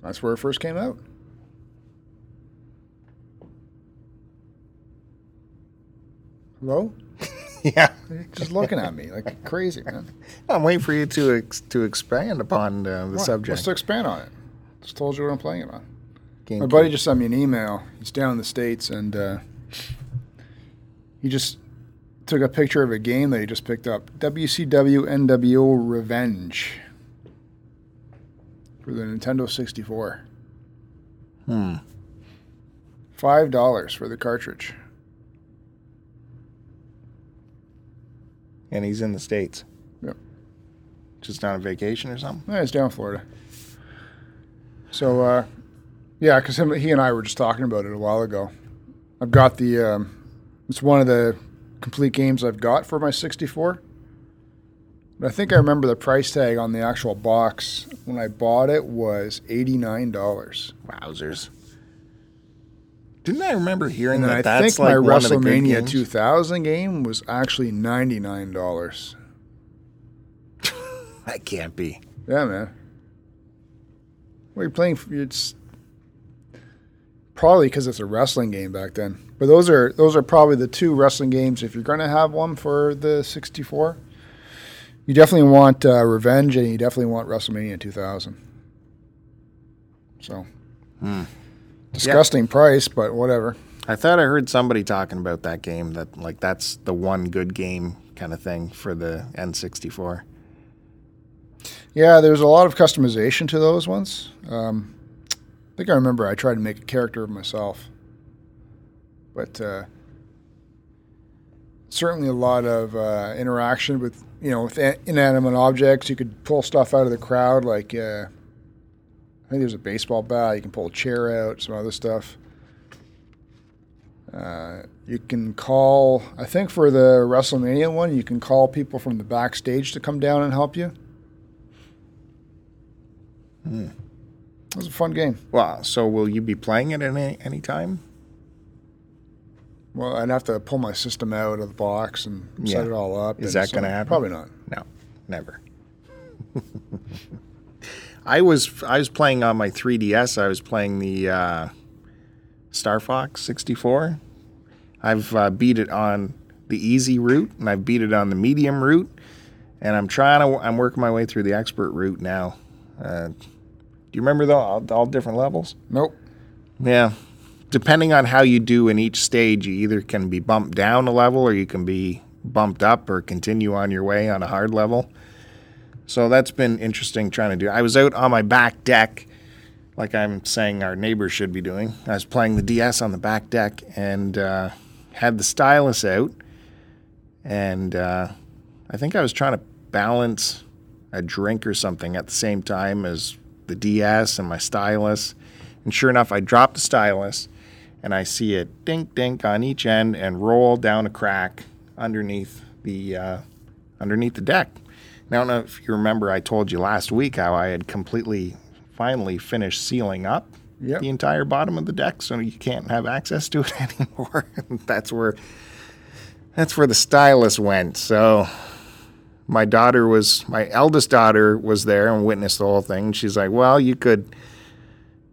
That's where it first came out. Hello? <laughs> Yeah. You're just looking at me like crazy, man. <laughs> I'm waiting for you to ex- to expand upon uh, the What? subject. Let's expand on it. Just told you what I'm playing it on. My buddy just sent me an email. He's down in the states, and uh, he just took a picture of a game that he just picked up. WCW NWO Revenge for the Nintendo 64. Hmm. Five dollars for the cartridge. And he's in the States. Yep. Just on a vacation or something? Yeah, he's down in Florida. So, uh, yeah, because he and I were just talking about it a while ago. I've got the. Um, it's one of the complete games I've got for my 64. But I think I remember the price tag on the actual box when I bought it was $89. Wowzers. Didn't I remember hearing And that I that's think my like one of the good WrestleMania 2000 game was actually $99. <laughs> That can't be. Yeah, man. What are you playing? For? It's probably because it's a wrestling game back then. But those are those are probably the two wrestling games. If you're going to have one for the 64, you definitely want uh, Revenge, and you definitely want WrestleMania 2000. So, disgusting price, but whatever. I thought I heard somebody talking about that game that like that's the one good game kind of thing for the N64. Yeah, there's a lot of customization to those ones. Um, I think I remember I tried to make a character of myself, but uh, certainly a lot of uh, interaction with you know with inanimate objects. You could pull stuff out of the crowd, like uh, I think there's a baseball bat. You can pull a chair out, some other stuff. Uh, you can call. I think for the WrestleMania one, you can call people from the backstage to come down and help you. It was a fun game. Well, so will you be playing it at any, any time? Well, I'd have to pull my system out of the box and Yeah. set it all up. Is and that gonna happen? Probably not. No, never. I was I was playing on my 3DS. I was playing the uh, Star Fox 64. I've uh, beat it on the easy route, and I've beat it on the medium route, and I'm trying to. I'm working my way through the expert route now. Uh, do you remember the, all, all different levels? Nope. Yeah. Depending on how you do in each stage, you either can be bumped down a level or you can be bumped up or continue on your way on a hard level. So that's been interesting trying to do. I was out on my back deck, like I'm saying our neighbors should be doing. I was playing the DS on the back deck and uh, had the stylus out. And uh, I think I was trying to balance a drink or something at the same time as the DS and my stylus. And sure enough, I dropped the stylus and I see it dink dink on each end and roll down a crack underneath the uh, underneath the deck. Now, I don't know if you remember, I told you last week how I had completely, finally finished sealing up Yep. the entire bottom of the deck, so you can't have access to it <laughs> anymore. that's where that's where the stylus went. So my daughter was my eldest daughter was there and witnessed the whole thing. She's like, "Well, you could,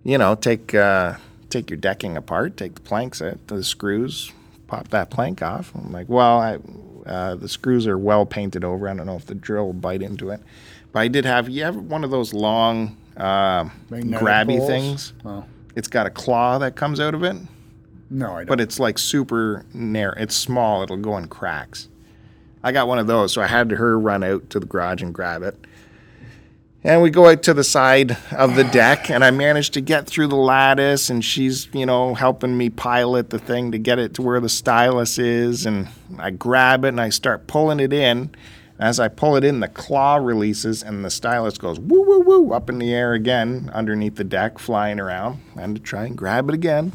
you know, take uh, take your decking apart, take the planks out, the screws, pop that plank off." I'm like, "Well, I, uh, the screws are well painted over. I don't know if the drill will bite into it, but I did have you have one of those long uh, grabby things. Oh. It's got a claw that comes out of it." No, I don't. but it's like super narrow. It's small. It'll go in cracks. I got one of those, so I had her run out to the garage and grab it. And we go out to the side of the deck, and I managed to get through the lattice, and she's, you know, helping me pilot the thing to get it to where the stylus is. And I grab it and I start pulling it in. As I pull it in, the claw releases, and the stylus goes woo, woo, woo up in the air again underneath the deck, flying around. And to try and grab it again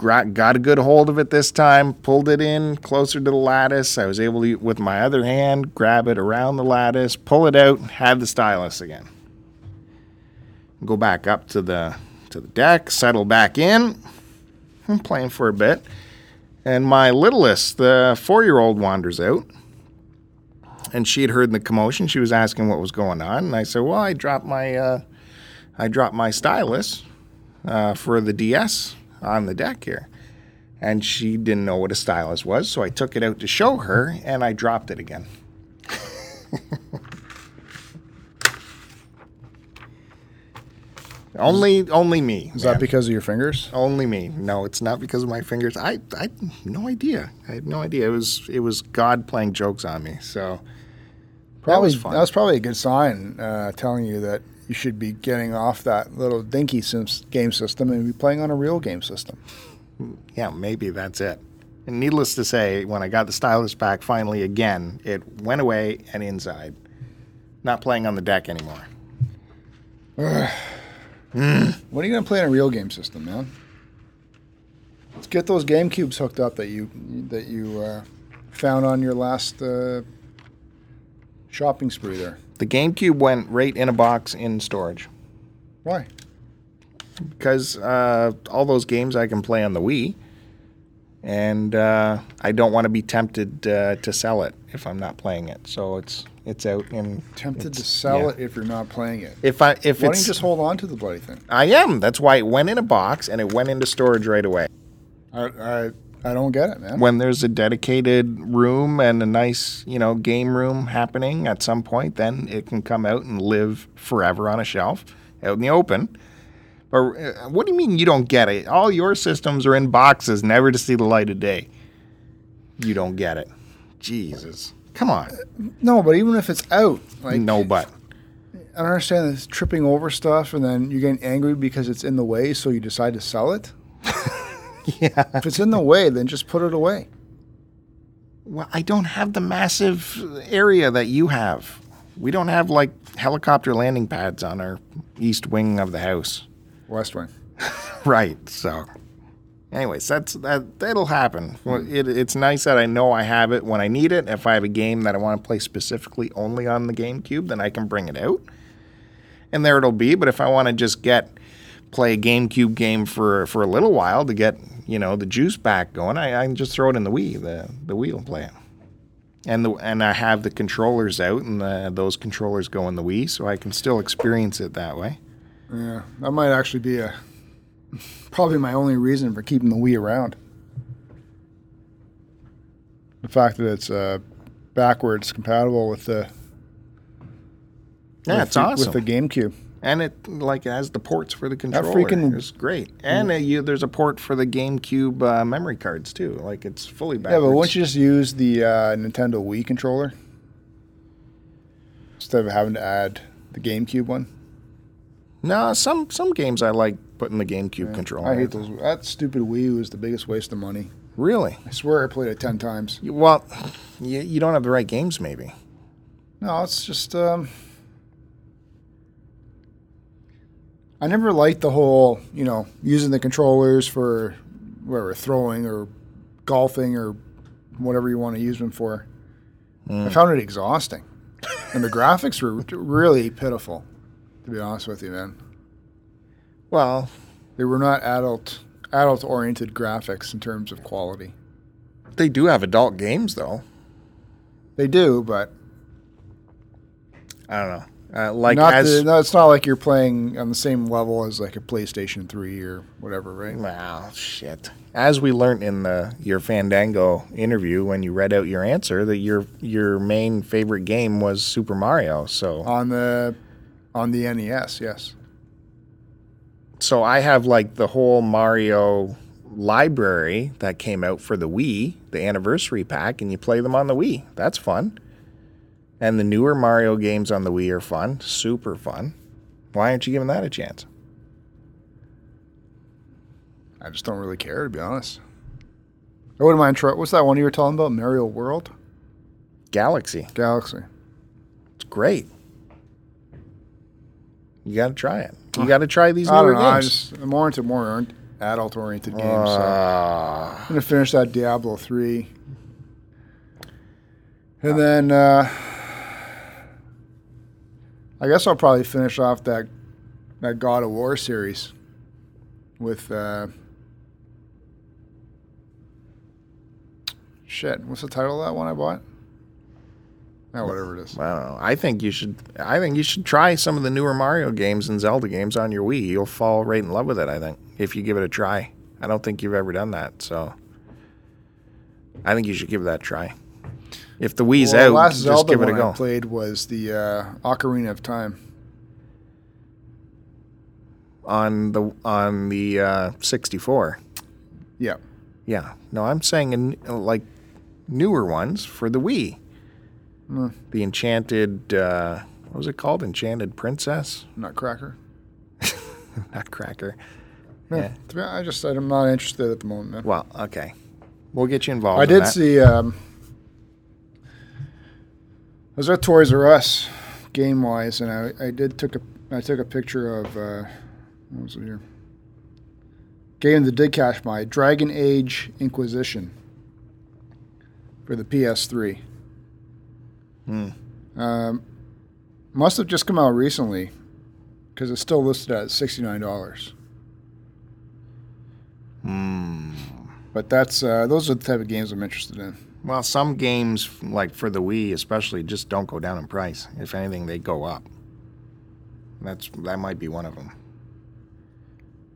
gra- got a good hold of it this time, pulled it in closer to the lattice. I was able to, with my other hand, grab it around the lattice, pull it out, have the stylus again. Go back up to the to the deck, settle back in. I'm playing for a bit, and my littlest, the four-year-old, wanders out. And she had heard the commotion. She was asking what was going on, and I said, "Well, I dropped my, uh, I dropped my stylus uh, for the DS on the deck here. And she didn't know what a stylus was, so I took it out to show her and I dropped it again. <laughs> only only me. Is that because of your fingers? only me? No, it's not because of my fingers. I I had no idea. I had no idea. It was it was God playing jokes on me. So Probably was fun. that was probably a good sign, uh, telling you that you should be getting off that little dinky sims game system and be playing on a real game system. yeah, maybe that's it. And needless to say, when I got the stylus back finally again, it went away and inside. Not playing on the deck anymore. <sighs> What are you gonna play on a real game system, man? Let's get those game cubes hooked up that you that you uh, found on your last uh, shopping spree there. The GameCube went right in a box in storage Why? because uh, all those games I can play on the Wii, and uh, I don't want to be tempted uh, to sell it if I'm not playing it. So it's it's out and Tempted to sell yeah. it if you're not playing it. If I if Why don't it's you just hold on to the bloody thing? I am. That's why it went in a box and it went into storage right away. I I, I don't get it, man. when there's a dedicated room and a nice, you know, game room happening at some point, then it can come out and live forever on a shelf out in the open. But uh, what do you mean you don't get it? All your systems are in boxes, never to see the light of day. You don't get it. Jesus. Come on. No, but even if it's out, like no, but. I don't understand this tripping over stuff and then you're getting angry because it's in the way, so you decide to sell it. <laughs> <laughs> Yeah. If it's in the way, then just put it away. Well, I don't have the massive area that you have. We don't have like helicopter landing pads on our east wing of the house. West Wing. <laughs> Right. So, anyways, that's that. That'll happen. Well, hmm. it, it's nice that I know I have it when I need it. If I have a game that I want to play specifically only on the GameCube, then I can bring it out, and there it'll be. But if I want to just get play a GameCube game for for a little while to get you know the juice back going, I, I can just throw it in the Wii. The the Wii will play it. And the and I have the controllers out, and the, those controllers go in the Wii, so I can still experience it that way. Yeah, that might actually be a probably my only reason for keeping the Wii around. The fact that it's uh, backwards compatible with the Yeah, with it's the, awesome. with the GameCube. And it like it has the ports for the controller. That freaking- it's great, and uh, you, there's a port for the GameCube uh, memory cards too. Like it's fully backwards. Yeah, but won't you just use the uh, Nintendo Wii controller instead of having to add the GameCube one? No, some some games I like putting the GameCube controller. I hate those. That stupid Wii was the biggest waste of money. Really? I swear I played it ten times. Well, you, you don't have the right games, maybe. No, it's just um, I never liked the whole, you know, using the controllers for whatever throwing or golfing or whatever you want to use them for. I mm. found it exhausting, and the graphics were really pitiful. To be honest with you, man, Well, they were not adult adult oriented graphics in terms of quality. they do have adult games though. They do, but I don't know. Uh, like not as the, no, it's not like you're playing on the same level as like a PlayStation Three or whatever, right? Well, shit. As we learned in the your Fandango interview when you read out your answer, that your your main favorite game was Super Mario. So on the on the NES. Yes. so I have like the whole Mario library that came out for the Wii, the anniversary pack, and you play them on the Wii. That's fun. And the newer Mario games on the Wii are fun, super fun. Why aren't you giving that a chance? I just don't really care to be honest. I wouldn't mind try. What's that one you were talking about? Mario World Galaxy, Galaxy. it's great. You got to try it. You got to try these I newer don't know. I games. just I'm more into more adult oriented games. so. Uh, I'm gonna finish that Diablo three, and then uh, I guess I'll probably finish off that that God of War series with uh, shit. What's the title of that one I bought? Oh, whatever it is. I don't know. I think you should. I think you should try some of the newer Mario games and Zelda games on your Wii. You'll fall right in love with it. I think if you give it a try. I don't think you've ever done that, so I think you should give that a try. If the Wii's Well, out, the last just Zelda give it a one I go. played was the uh, Ocarina of Time. on the on the uh, 64. Yeah. Yeah. No, I'm saying in, like newer ones for the Wii. Mm. The Enchanted. Uh, what was it called? Enchanted Princess. Nutcracker. <laughs> Nutcracker. Yeah. Yeah. To be honest, I just I'm not interested at the moment, man. Well, okay. We'll get you involved. I in did that. see. Um, was at Toys R Us, game wise, and I, I did took a I took a picture of uh, what was it here? Game that did catch my Dragon Age Inquisition for the PS3. Hmm. Um, must have just come out recently because it's still listed at sixty nine dollars. Hmm. But that's uh, those are the type of games I'm interested in. Well, some games, like for the Wii especially, just don't go down in price. If anything, they go up. That's that might be one of them.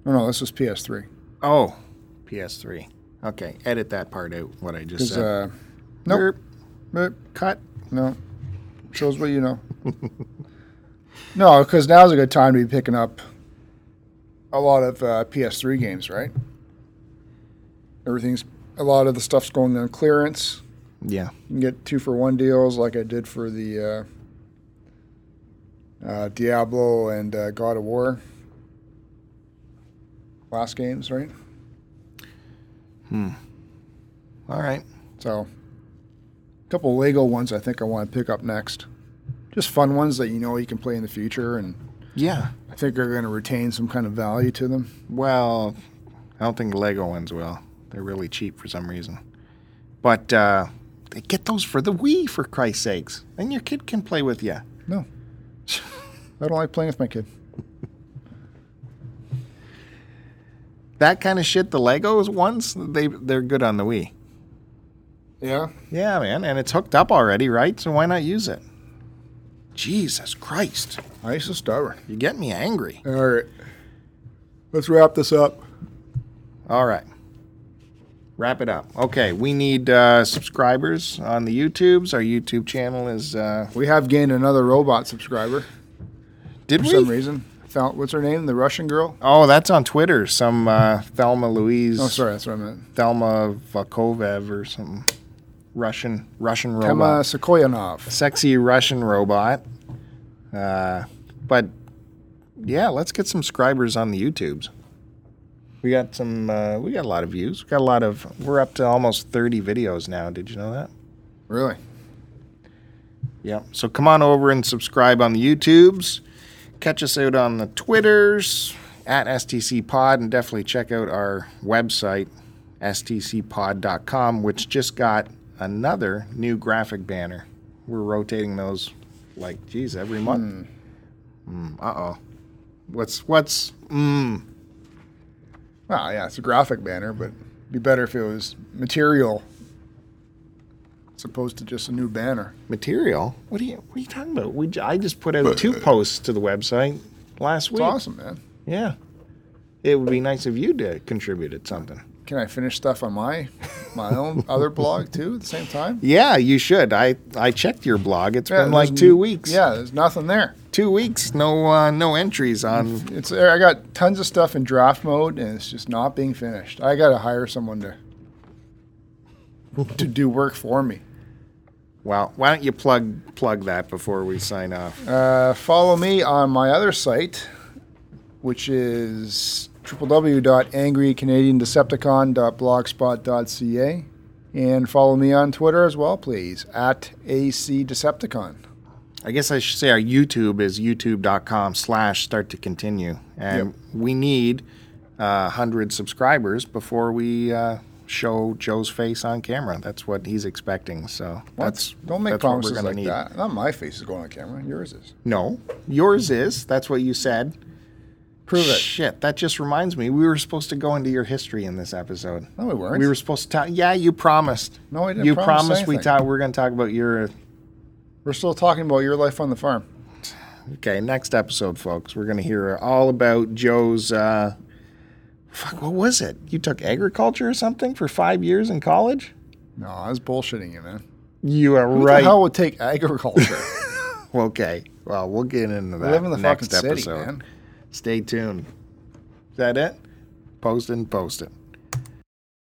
No, no, this was PS3. Oh, PS3. Okay, edit that part out. What I just said. uh, nope, Erp, nope, cut. no, shows what you know. <laughs> no, because now's a good time to be picking up a lot of uh, PS3 games, right? Everything's a lot of the stuff's going on clearance. Yeah. You can get two for one deals, like I did for the uh, uh, Diablo and uh, God of War last games, right? Hmm. All right. So, a couple Lego ones I think I want to pick up next. Just fun ones that you know you can play in the future, and Yeah. I think are going to retain some kind of value to them. Well, I don't think Lego ones will. They're really cheap for some reason. But uh, they get those for the Wii, for Christ's sakes. And your kid can play with you. No. <laughs> I don't like playing with my kid. That kind of shit, the Legos ones, they they're good on the Wii. Yeah. Yeah, man, and it's hooked up already, right? So why not use it? Jesus Christ, I so stubborn. you get me angry. All right. Let's wrap this up. All right. Wrap it up. Okay, we need uh, subscribers on the YouTubes. Our YouTube channel is. Uh, We have gained another robot subscriber did for we? some reason. Thel- What's her name? The Russian girl? Oh, that's on Twitter. Some uh, Thelma Louise. Oh, sorry, that's what I meant. Thelma Vakovev or something. Russian Russian robot. Tema Sokoyanov. Sexy Russian robot. Uh, but yeah, let's get some subscribers on the YouTubes. We got some. Uh, we got a lot of views. We got a lot of. We're up to almost thirty videos now. Did you know that? Really? Yeah. So come on over and subscribe on the YouTubes. Catch us out on the Twitters at STC Pod and definitely check out our website, stcpod.com, which just got another new graphic banner. We're rotating those like, geez, every month. Mm, uh oh. What's, what's, mm, Well, yeah, it's a graphic banner, but it'd be better if it was material as opposed to just a new banner. material? What are you, what are you talking about? We, j- I just put out two uh, posts to the website last week. It's week. awesome, man. Yeah. It would be nice if you did contribute at something. Can I finish stuff on my my own <laughs> other blog too at the same time? Yeah, you should. I I checked your blog. It's Yeah, been like there's two weeks. Yeah, there's nothing there. Two weeks. No uh, no entries on. It's I got tons of stuff in draft mode and it's just not being finished. I got to hire someone to to do work for me. Well, why don't you plug plug that before we sign off? Uh, follow me on my other site, which is www.angrycanadiandecepticon.blogspot.ca. And follow me on Twitter as well, please, at ACDecepticon. I guess I should say our YouTube is youtube.com slash start to continue. And we need uh, 100 subscribers before we uh, show Joe's face on camera. That's what he's expecting. So that's Don't make that's what we're promises like need. that. Not my face is going on camera. Yours is. No, yours is. That's what you said. Prove it. Shit, that just reminds me. We were supposed to go into your history in this episode. No, we weren't. We were supposed to talk. Yeah, you promised. no, I didn't. You promise promised we anything. talk. We're going to talk about your. We're still talking about your life on the farm. Okay, next episode, folks. We're going to hear all about Joe's. Uh, fuck, what was it? You took agriculture or something for five years in college? No, I was bullshitting you, man. You are Who right. the hell would take agriculture? <laughs> <laughs> Okay, well, we'll get into we that live in the next fucking city, episode. man. Stay tuned. Is that it? Post and post it.